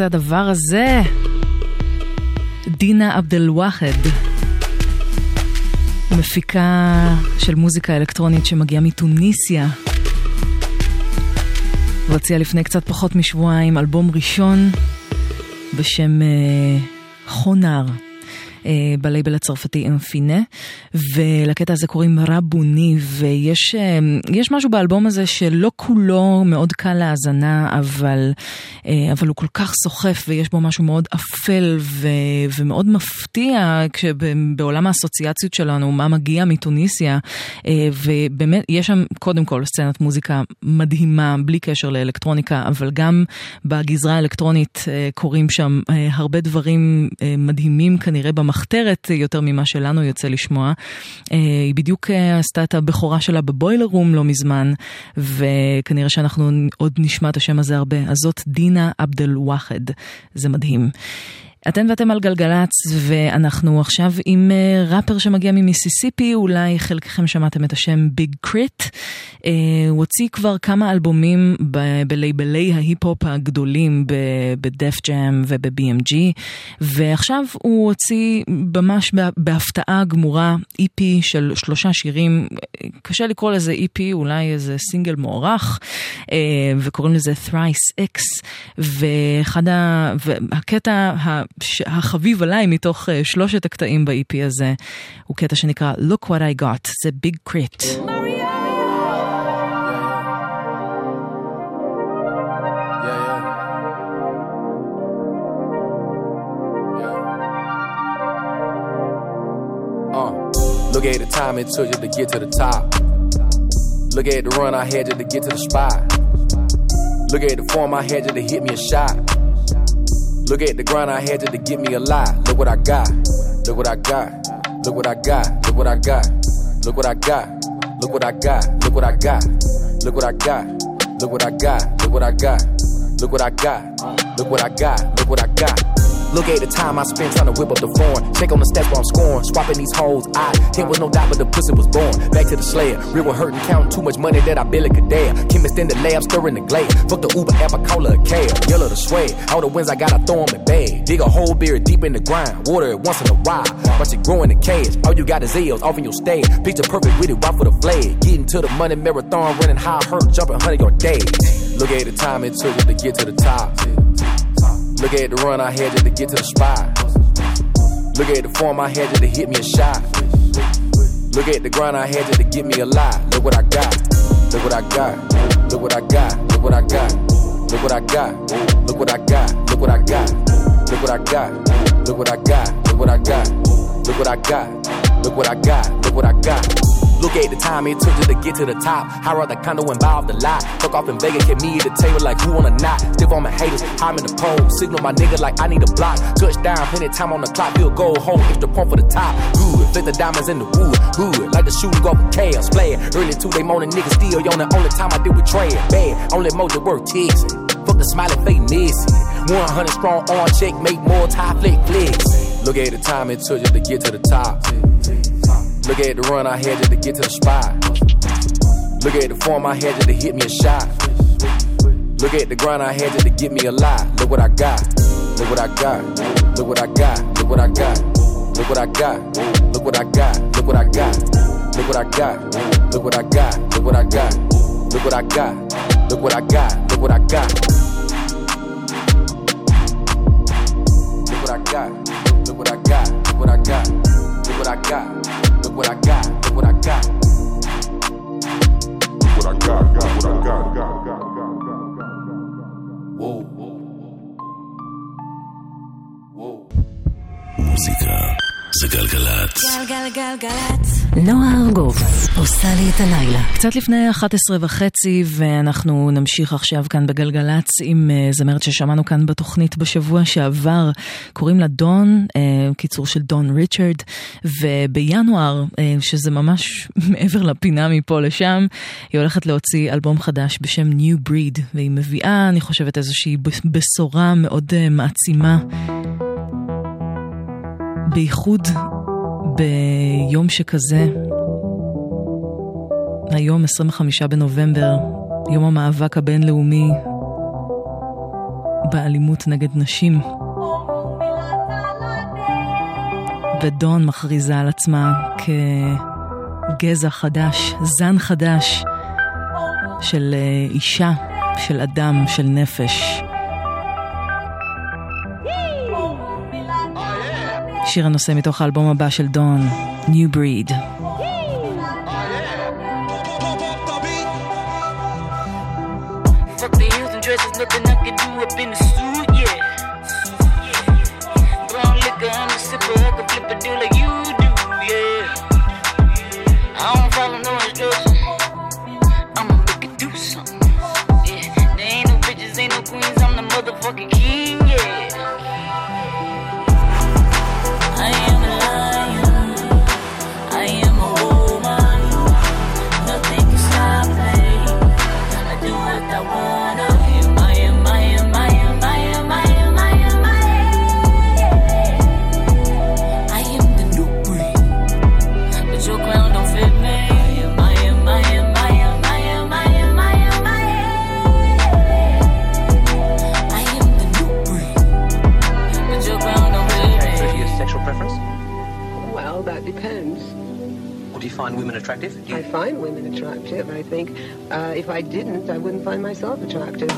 זה הדבר הזה? דינה עבד אל-ואחד, מפיקה של מוזיקה אלקטרונית שמגיעה מתוניסיה. והוציאה לפני קצת פחות משבועיים אלבום ראשון בשם אה, חונר. אה, בלייבל הצרפתי אמפינה, ולקטע הזה קוראים רבוני, ויש אה, יש משהו באלבום הזה שלא כולו מאוד קל להאזנה, אבל, אה, אבל הוא כל כך סוחף ויש בו משהו מאוד אפל ו, ומאוד מפתיע בעולם האסוציאציות שלנו, מה מגיע מתוניסיה, ובאמת יש שם קודם כל סצנת מוזיקה מדהימה, בלי קשר לאלקטרוניקה, אבל גם בגזרה האלקטרונית קורים שם הרבה דברים מדהימים כנראה במ... מחתרת יותר ממה שלנו יוצא לשמוע. אה, היא בדיוק אה, עשתה את הבכורה שלה בבוילר רום לא מזמן, וכנראה שאנחנו עוד נשמע את השם הזה הרבה. אז זאת דינה עבד אל-וואחד, זה מדהים. אתן ואתם על גלגלצ, ואנחנו עכשיו עם אה, ראפר שמגיע ממיסיסיפי, אולי חלקכם שמעתם את השם Big K.R.I.T. אה, הוא הוציא כבר כמה אלבומים בלייבלי ההיפ-הופ הגדולים ב-Def Jam וב-BMG, ועכשיו הוא הוציא ממש בהפתעה גמורה EP של שלושה שירים, קשה לקרוא לזה EP, אולי איזה סינגל מוערך, uh, וקוראים לזה Thrice X, ואחד ה... והקטע החביב עליי מתוך uh, שלושת הקטעים ב-EP הזה הוא קטע שנקרא Look What I Got, זה ביג קריט.
Look at the time it took you to get to the top. Look at the run I had just to get to the spot. Look at the form I had just to hit me a shot. Look at the grind I had just to get me a lot. Look what I got. Look what I got. Look what I got. Look what I got. Look what I got. Look what I got. Look what I got. Look what I got. Look what I got. Look what I got. Look what I got. Look what I got. Look what I got. Look at the time I spent trying to whip up the foreign. Check on the steps while I'm scoring. Swapping these hoes. I hit with no doubt, but the pussy was born. Back to the slayer. Real with hurting, counting too much money that I barely could dare. Chemist in the lab, stirring the glade. Fuck the Uber app, I call her a cab. Yellow the sway. All the wins I got, I throw them in bag. Dig a whole beer deep in the ground. Water it once in a while. Watch it grow in the cage. All you got is L's off in your stage. Picture perfect with it, right for the flag. Getting to the money marathon, running high hurt, jumping 100 your days. Look at the time it took to get to the top. Look at the run I had just to get to the spot. Look at the form I had just to hit me a shot. Look at the grind I had just to get me a lot. Look what I got. Look what I got. Look what I got. Look what I got. Look what I got. Look what I got. Look what I got. Look what I got. Look what I got. Look what I got. Look what I got. Look what I got. Look what I got. Look at the time it took you to get to the top. I rather condo involved a lot. Fuck off in Vegas, kept me at the table like who wanna not. Stiff on my haters, I'm in the pole. Signal my nigga like I need a block. Touchdown, plenty time on the clock. Field goal, home, extra point for the top. Good, fit the diamonds in the wood. Good, like the shooting go for chaos. It. Early two, they moaning niggas still on the only time I did with Trey. Bad, only mojo work texting. Fuck the smiley face missing. 100 strong on check, make more tie flick flicks. Look at the time it took you to get to the top. Look at the run I had just to get to the spot. Look at the form I had just to hit me a shot. Look at the grind I had just to get me a lot. Look what I got. Look what I got. Look what I got. Look what I got. Look what I got. Look what I got. Look what I got. Look what I got. Look what I got. Look what I got. Look what I got. Look what I got. Look what I got. Look what I got. Look what I got. Look what I got. Look what I got. Look what I got, look what I got. Look what I got, got what I got, got, got, got, got, got. Whoa.
Whoa. Música. זה גלגלצ.
גלגלגלגלצ. נועה ארגוב עושה לי את הלילה.
קצת לפני 11 וחצי, ואנחנו נמשיך עכשיו כאן בגלגלצ עם uh, זמרת ששמענו כאן בתוכנית בשבוע שעבר. קוראים לה דון, uh, קיצור של דון ריצ'רד, ובינואר, uh, שזה ממש מעבר לפינה מפה לשם, היא הולכת להוציא אלבום חדש בשם New Breed, והיא מביאה, אני חושבת, איזושהי בשורה מאוד uh, מעצימה. בייחוד ביום שכזה, היום 25 בנובמבר, יום המאבק הבינלאומי באלימות נגד נשים. ודון מכריזה על עצמה כגזע חדש, זן חדש של אה, אישה, של אדם, של נפש. שיר הנושא מתוך האלבום הבא של דון, New Breed.
attractive? You...
I find women attractive. I think uh, if I didn't, I wouldn't find myself attractive.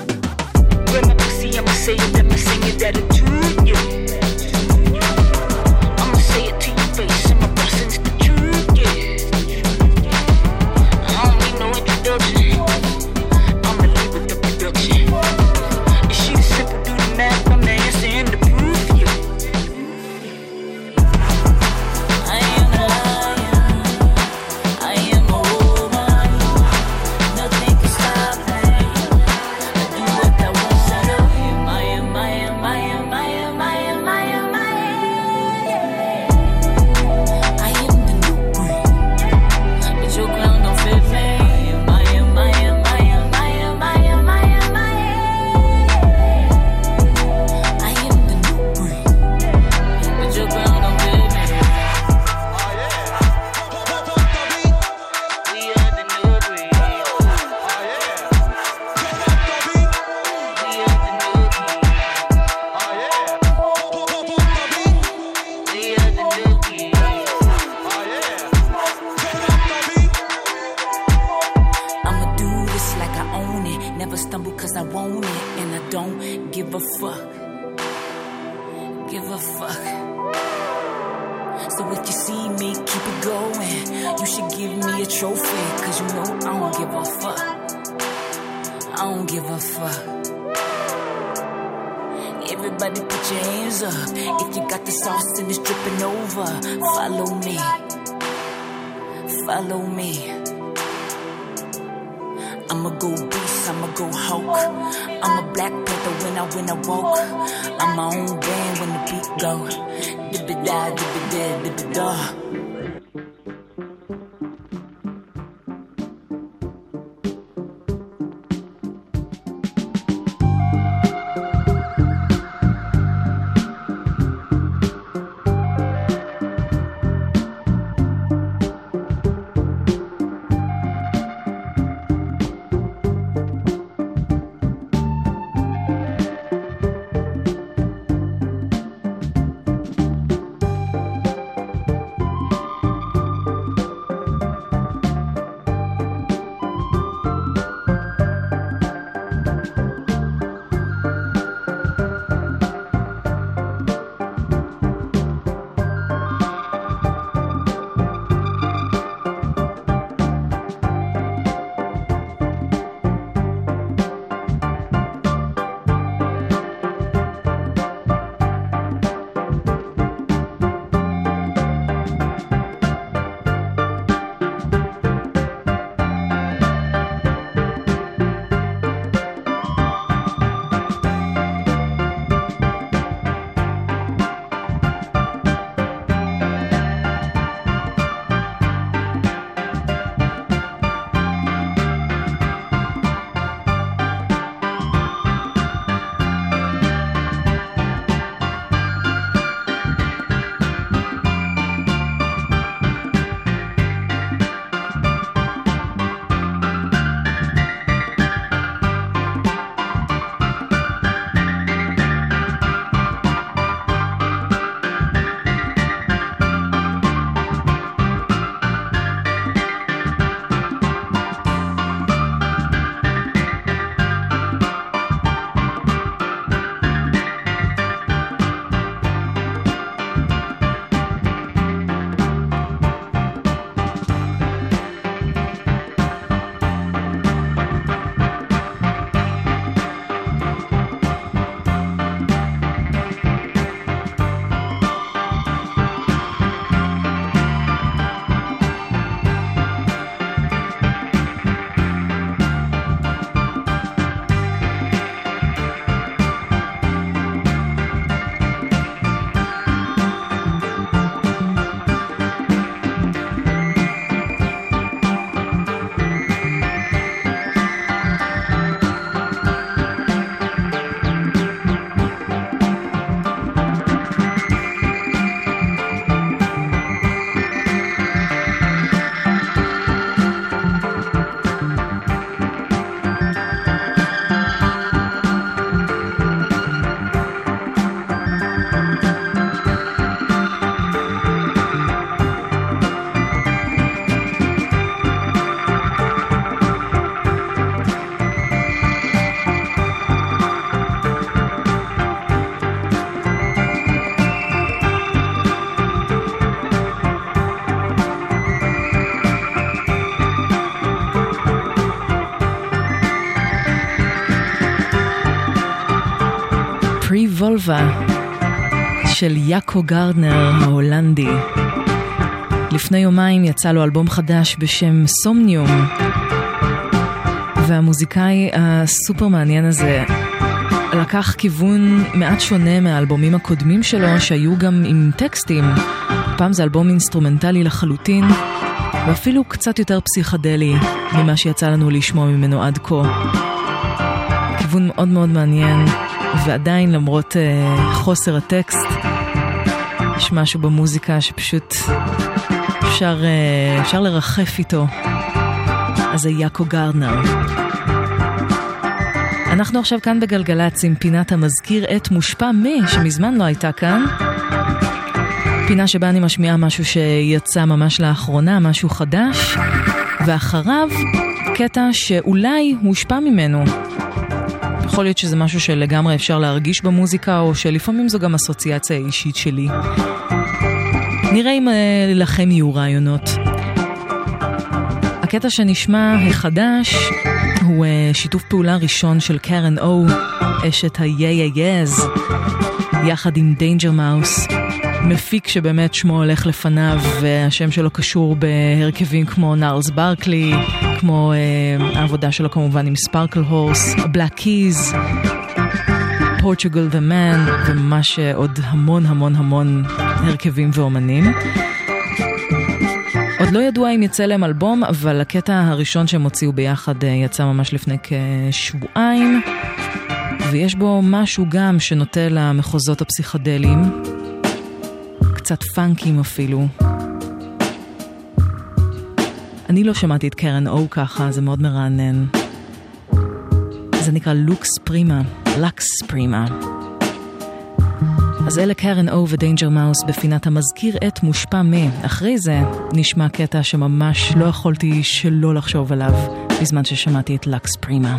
trophy, cause you know I don't give a fuck. I don't give a fuck. Everybody put your hands up. If you got the sauce and it's dripping over, follow me. Follow me. I'ma go beast, I'ma go Hulk. I'm a black panther when I when I walk. I'm my own band when the beat go. Dip it da.
ז'קו גרדנר ההולנדי. לפני יומיים יצא לו אלבום חדש בשם Somnium, והמוזיקאי הסופר מעניין הזה לקח כיוון מעט שונה מהאלבומים הקודמים שלו, שהיו גם עם טקסטים. הפעם זה אלבום אינסטרומנטלי לחלוטין, ואפילו קצת יותר פסיכדלי ממה שיצא לנו לשמוע ממנו עד כה. כיוון מאוד מאוד מעניין, ועדיין למרות uh, חוסר הטקסט, יש משהו במוזיקה שפשוט אפשר, uh, אפשר לרחף איתו. אז זה יאקו גרדנר. אנחנו עכשיו כאן בגלגלצ עם פינת המזכיר את מושפע מ, שמזמן לא הייתה כאן. פינה שבה אני משמיעה משהו שיצא ממש לאחרונה, משהו חדש, ואחריו קטע שאולי הושפע ממנו. יכול להיות שזה משהו שלגמרי אפשר להרגיש במוזיקה, או שלפעמים זו גם אסוציאציה אישית שלי. נראה אם אה, לכם יהיו רעיונות. הקטע שנשמע החדש הוא אה, שיתוף פעולה ראשון של קרן או, אשת ה-Yeah Yeah Yeahs, יחד עם Danger Mouse. מפיק שבאמת שמו הולך לפניו והשם שלו קשור בהרכבים כמו Gnarls Barkley, כמו uh, העבודה שלו כמובן עם ספרקל הורס, בלק קיז, פורטוגל דה מן וממש עוד המון המון המון הרכבים ואומנים. עוד לא ידוע אם יצא להם אלבום, אבל הקטע הראשון שהם הוציאו ביחד אה, יצא ממש לפני כשבועיים, ויש בו משהו גם שנוטה למחוזות הפסיכדליים, קצת פאנקים אפילו. אני לא שמעתי את קרן או ככה, זה מאוד מרענן. זה נקרא Lux Prima, Lux Prima. אז אלה קרן או ו-Danger Mouse בפינת המזכיר את מושפע מ. אחרי זה נשמע קטע שממש לא יכולתי שלא לחשוב עליו בזמן ששמעתי את
Lux Prima.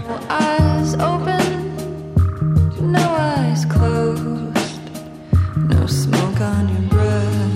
No smoke on your breath.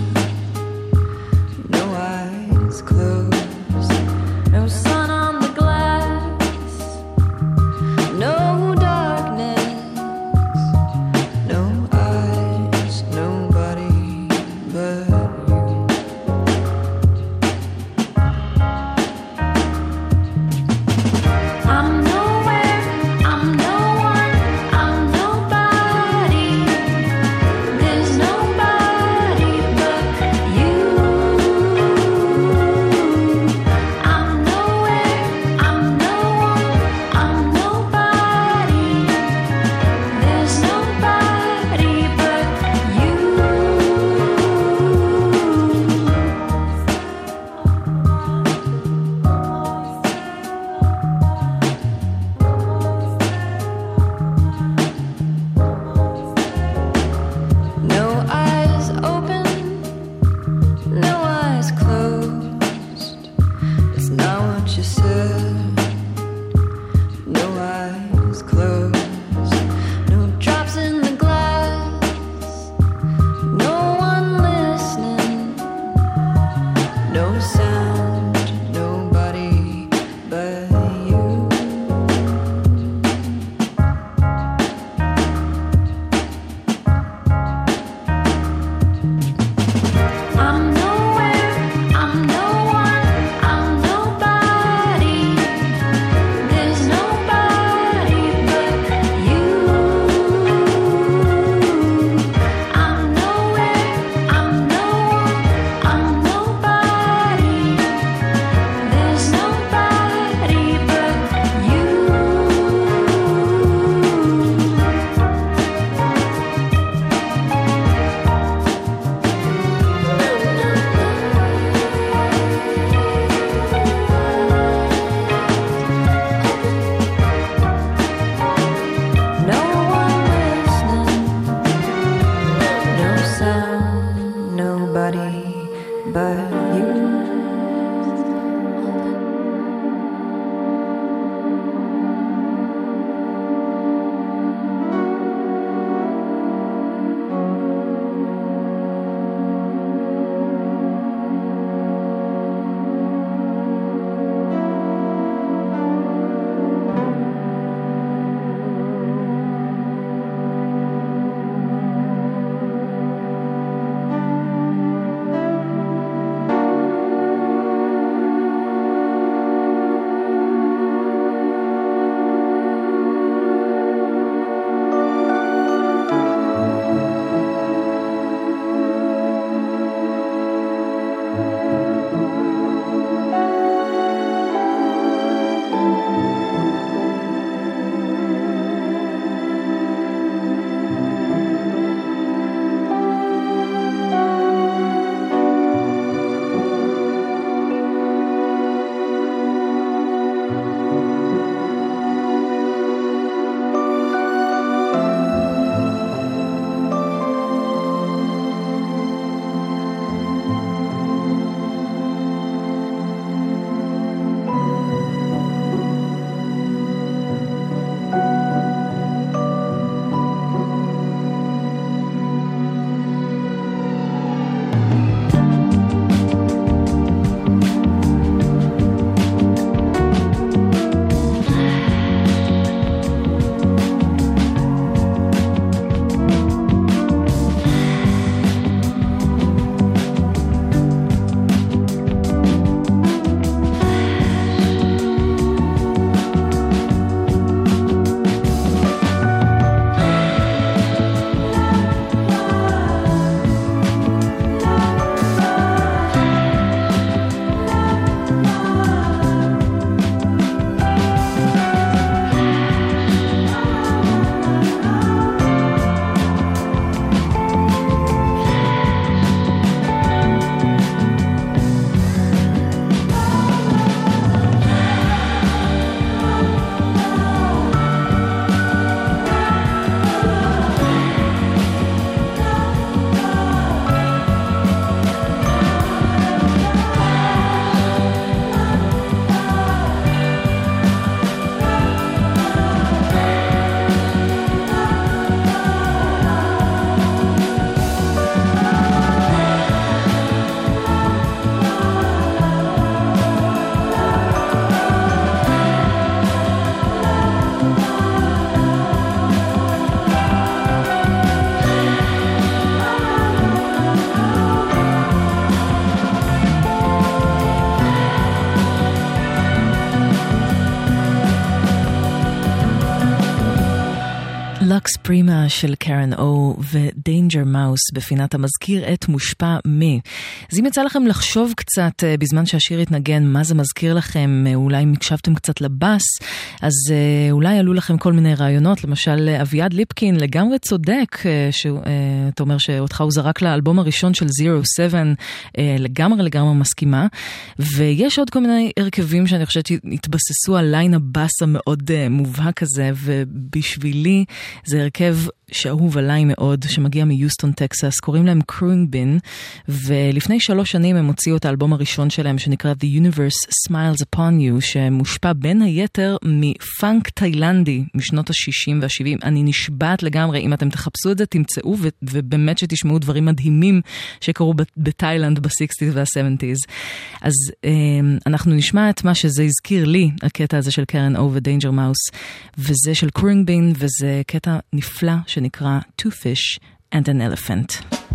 של קרן או ו-Danger Mouse בפינת המזכיר את מושפע מ. אז אם יצא לכם לחשוב קצת אה, בזמן שהשיר התנגן מה זה מזכיר לכם, אה, אולי אם הקשבתם קצת לבאס, אז אה, אולי עלו לכם כל מיני רעיונות, למשל אביעד ליפקין לגמרי צודק, שאתה אומר שאותך הוא זרק לאלבום הראשון של Zero 7, אה, לגמרי לגמרי מסכימה. ויש עוד כל מיני הרכבים שאני חושבת שהתבססו על ליין הבאס המאוד מובהק הזה, ובשבילי זה הרכב שאהוב עליי מאוד, שמגיע מיוסטון, טקסס, קוראים להם Khruangbin, ולפני שלוש שנים הם הוציאו את האלבום הראשון שלהם, שנקרא The Universe Smiles Upon You, שמושפע בין היתר מפאנק תאילנדי משנות ה-60 וה-70. אני נשבעת לגמרי, אם אתם תחפשו את זה, תמצאו, ו- ובאמת שתשמעו דברים מדהימים שקרו בתאילנד ב-60's וה-70's. אז אה, אנחנו נשמע את מה שזה הזכיר לי, הקטע הזה של קרן או ו-Danger Mouse, וזה של קרונג בין, וזה קטע נפלא שנקרא Two Fish and an Elephant.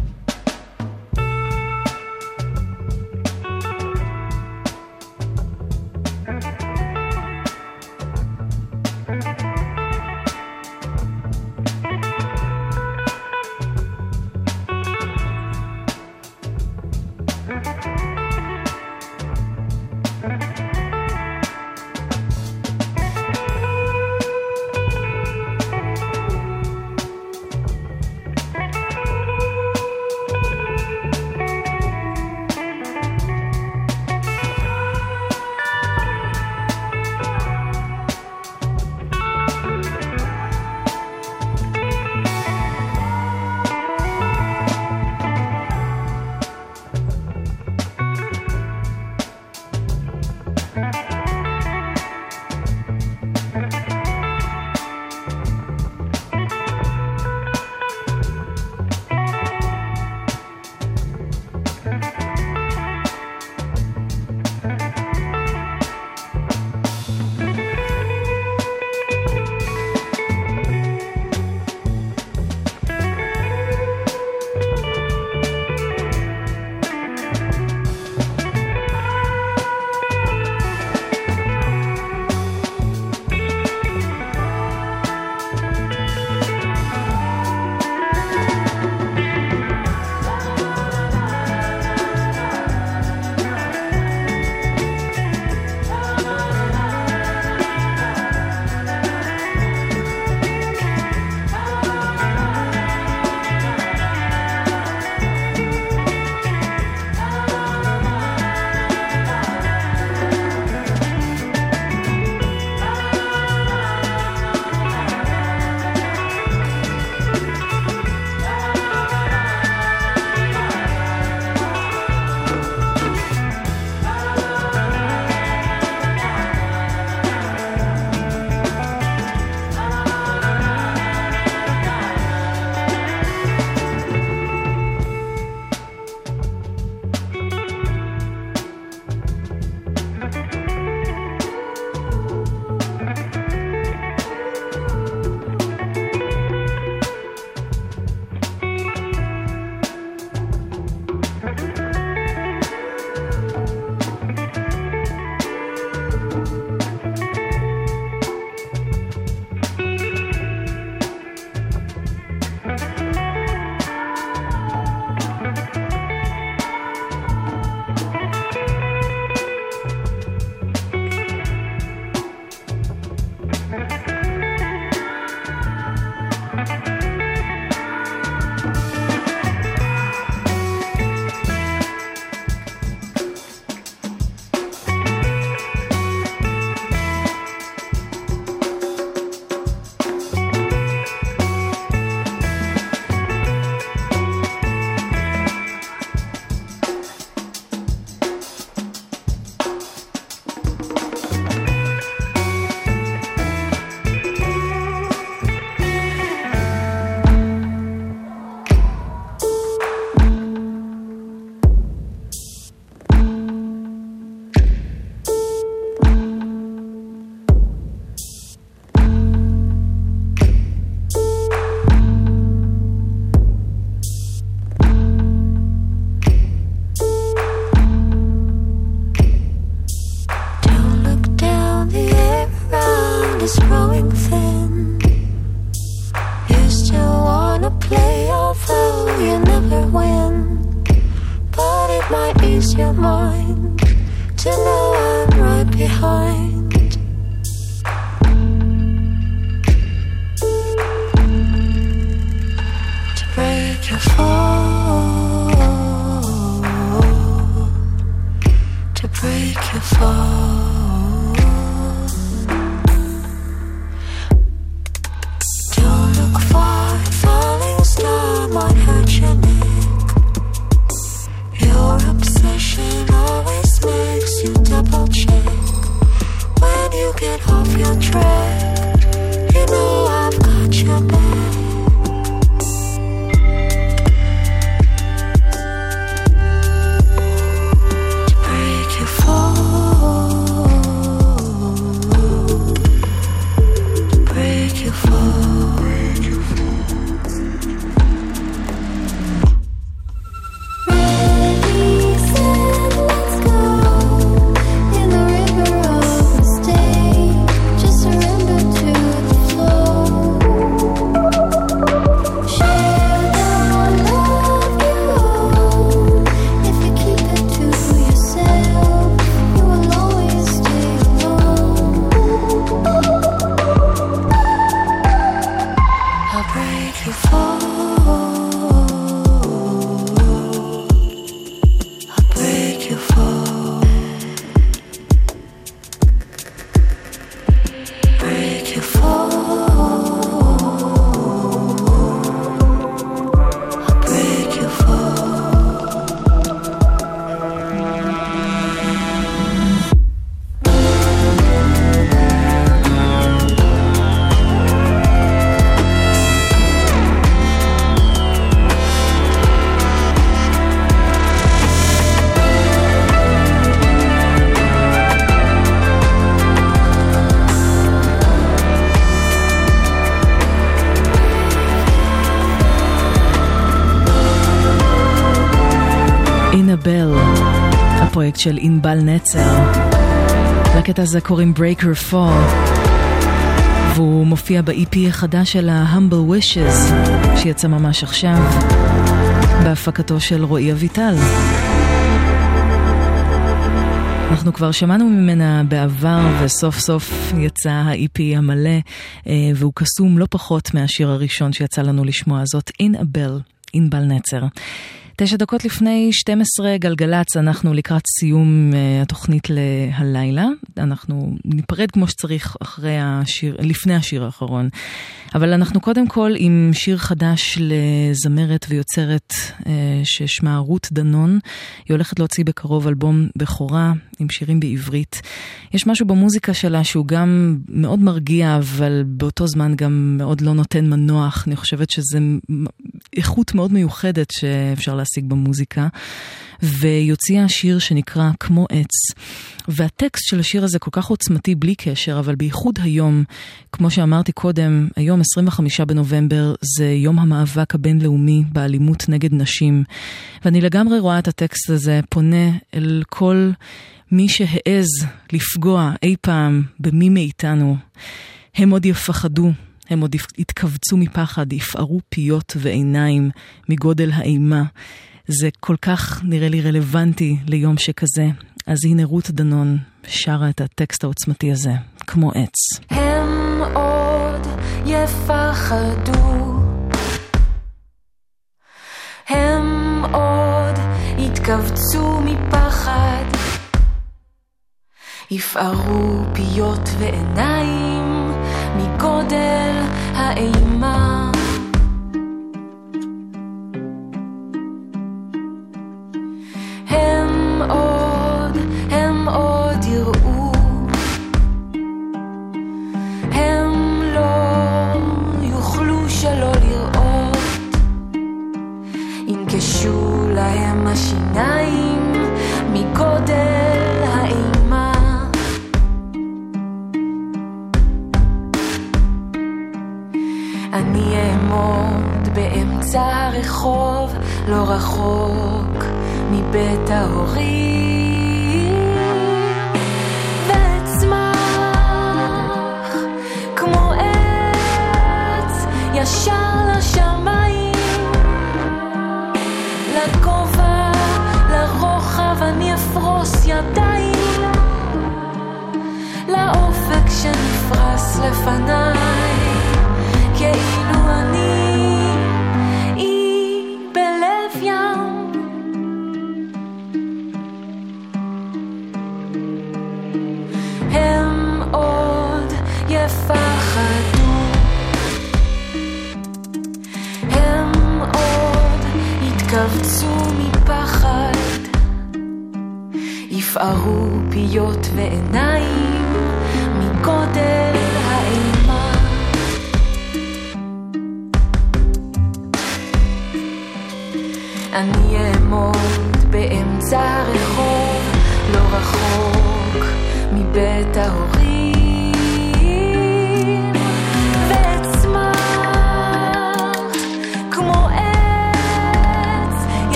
של ענבל נצר. לקטע הזה קוראים Breaker Fall, והוא מופיע ב-EP החדש של ה-Humble Wishes, שיצא ממש עכשיו, בהפקתו של רועי אביטל. אנחנו כבר שמענו ממנה בעבר, וסוף סוף יצא ה-EP המלא, אה, והוא קסום לא פחות מהשיר הראשון שיצא לנו לשמוע, זאת In a Bell, ענבל נצר. תשע דקות לפני 12 גלגלצ, אנחנו לקראת סיום uh, התוכנית להלילה. אנחנו ניפרד כמו שצריך אחרי השיר, לפני השיר האחרון. אבל אנחנו קודם כל עם שיר חדש לזמרת ויוצרת uh, ששמה רות דנון. היא הולכת להוציא בקרוב אלבום בכורה עם שירים בעברית. יש משהו במוזיקה שלה שהוא גם מאוד מרגיע, אבל באותו זמן גם מאוד לא נותן מנוח. אני חושבת שזה איכות מאוד מיוחדת שאפשר להשיג במוזיקה. והיא הוציאה שיר שנקרא כמו עץ. והטקסט של השיר הזה כל כך עוצמתי בלי קשר, אבל בייחוד היום, כמו שאמרתי קודם, היום 25 בנובמבר זה יום המאבק הבינלאומי באלימות נגד נשים. ואני לגמרי רואה את הטקסט הזה פונה אל כל מי שהעז לפגוע אי פעם במי מאיתנו. הם עוד יפחדו. הם עוד יתכווצו מפחד, יפערו פיות ועיניים מגודל האימה. זה כל כך נראה לי רלוונטי ליום שכזה. אז הנה רות דנון שרה את הטקסט העוצמתי הזה, כמו עץ.
הם עוד יפחדו. הם עוד יתכווצו מפחד. יפערו פיות ועיניים מגודל האימה. הם
sourire.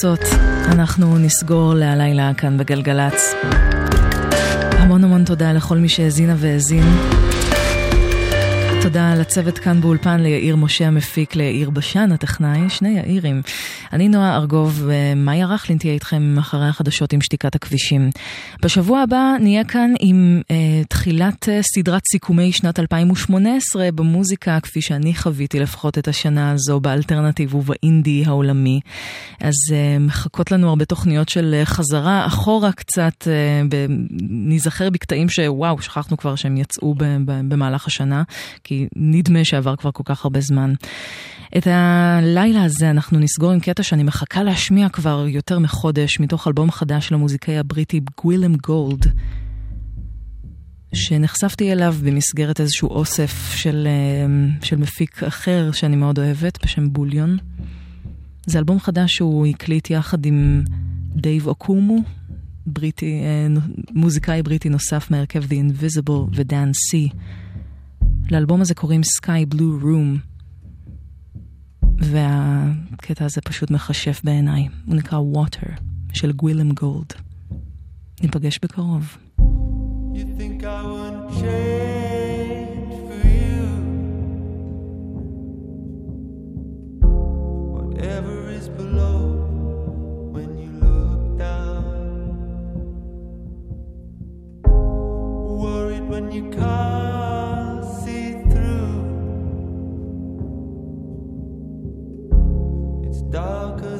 חצות, אנחנו נסגור להלילה כאן בגלגלצ. המון המון תודה לכל מי שהאזינה והאזין. תודה לצוות כאן באולפן, ליאיר משה המפיק, ליאיר בשן הטכנאי, שני יאירים. אני נועה ארגוב, ומאיה רכלין תהיה איתכם אחרי החדשות עם שתיקת הכבישים. בשבוע הבא נהיה כאן עם אה, תחילת אה, סדרת סיכומי שנת 2018 במוזיקה, כפי שאני חוויתי לפחות את השנה הזו, באלטרנטיב ובאינדי העולמי. אז אה, מחכות לנו הרבה תוכניות של אה, חזרה אחורה קצת, ניזכר בקטעים שוואו, שכחנו כבר שהם יצאו במהלך השנה, כי נדמה שעבר כבר כל כך הרבה זמן. את הלילה הזה אנחנו נסגור עם קטע שאני מחכה להשמיע כבר יותר מחודש, מתוך אלבום חדש של המוזיקאי הבריטי גווילם גולד, שנחשפתי אליו במסגרת איזשהו אוסף של, אה, של מפיק אחר שאני מאוד אוהבת, בשם Bullion. זה אלבום חדש שהוא הקליט יחד עם דייב אוקומו, בריטי, אה, מוזיקאי בריטי נוסף מהרכב The Invisible ודן סי. לאלבום הזה קוראים Sky Blue Room. והקטע הזה פשוט מכשף בעיניי. הוא נקרא Water של גווילם גולד. ניפגש בקרוב.
I would change for you. Whatever is below when you look down. Worried when you can't see through. It's darker.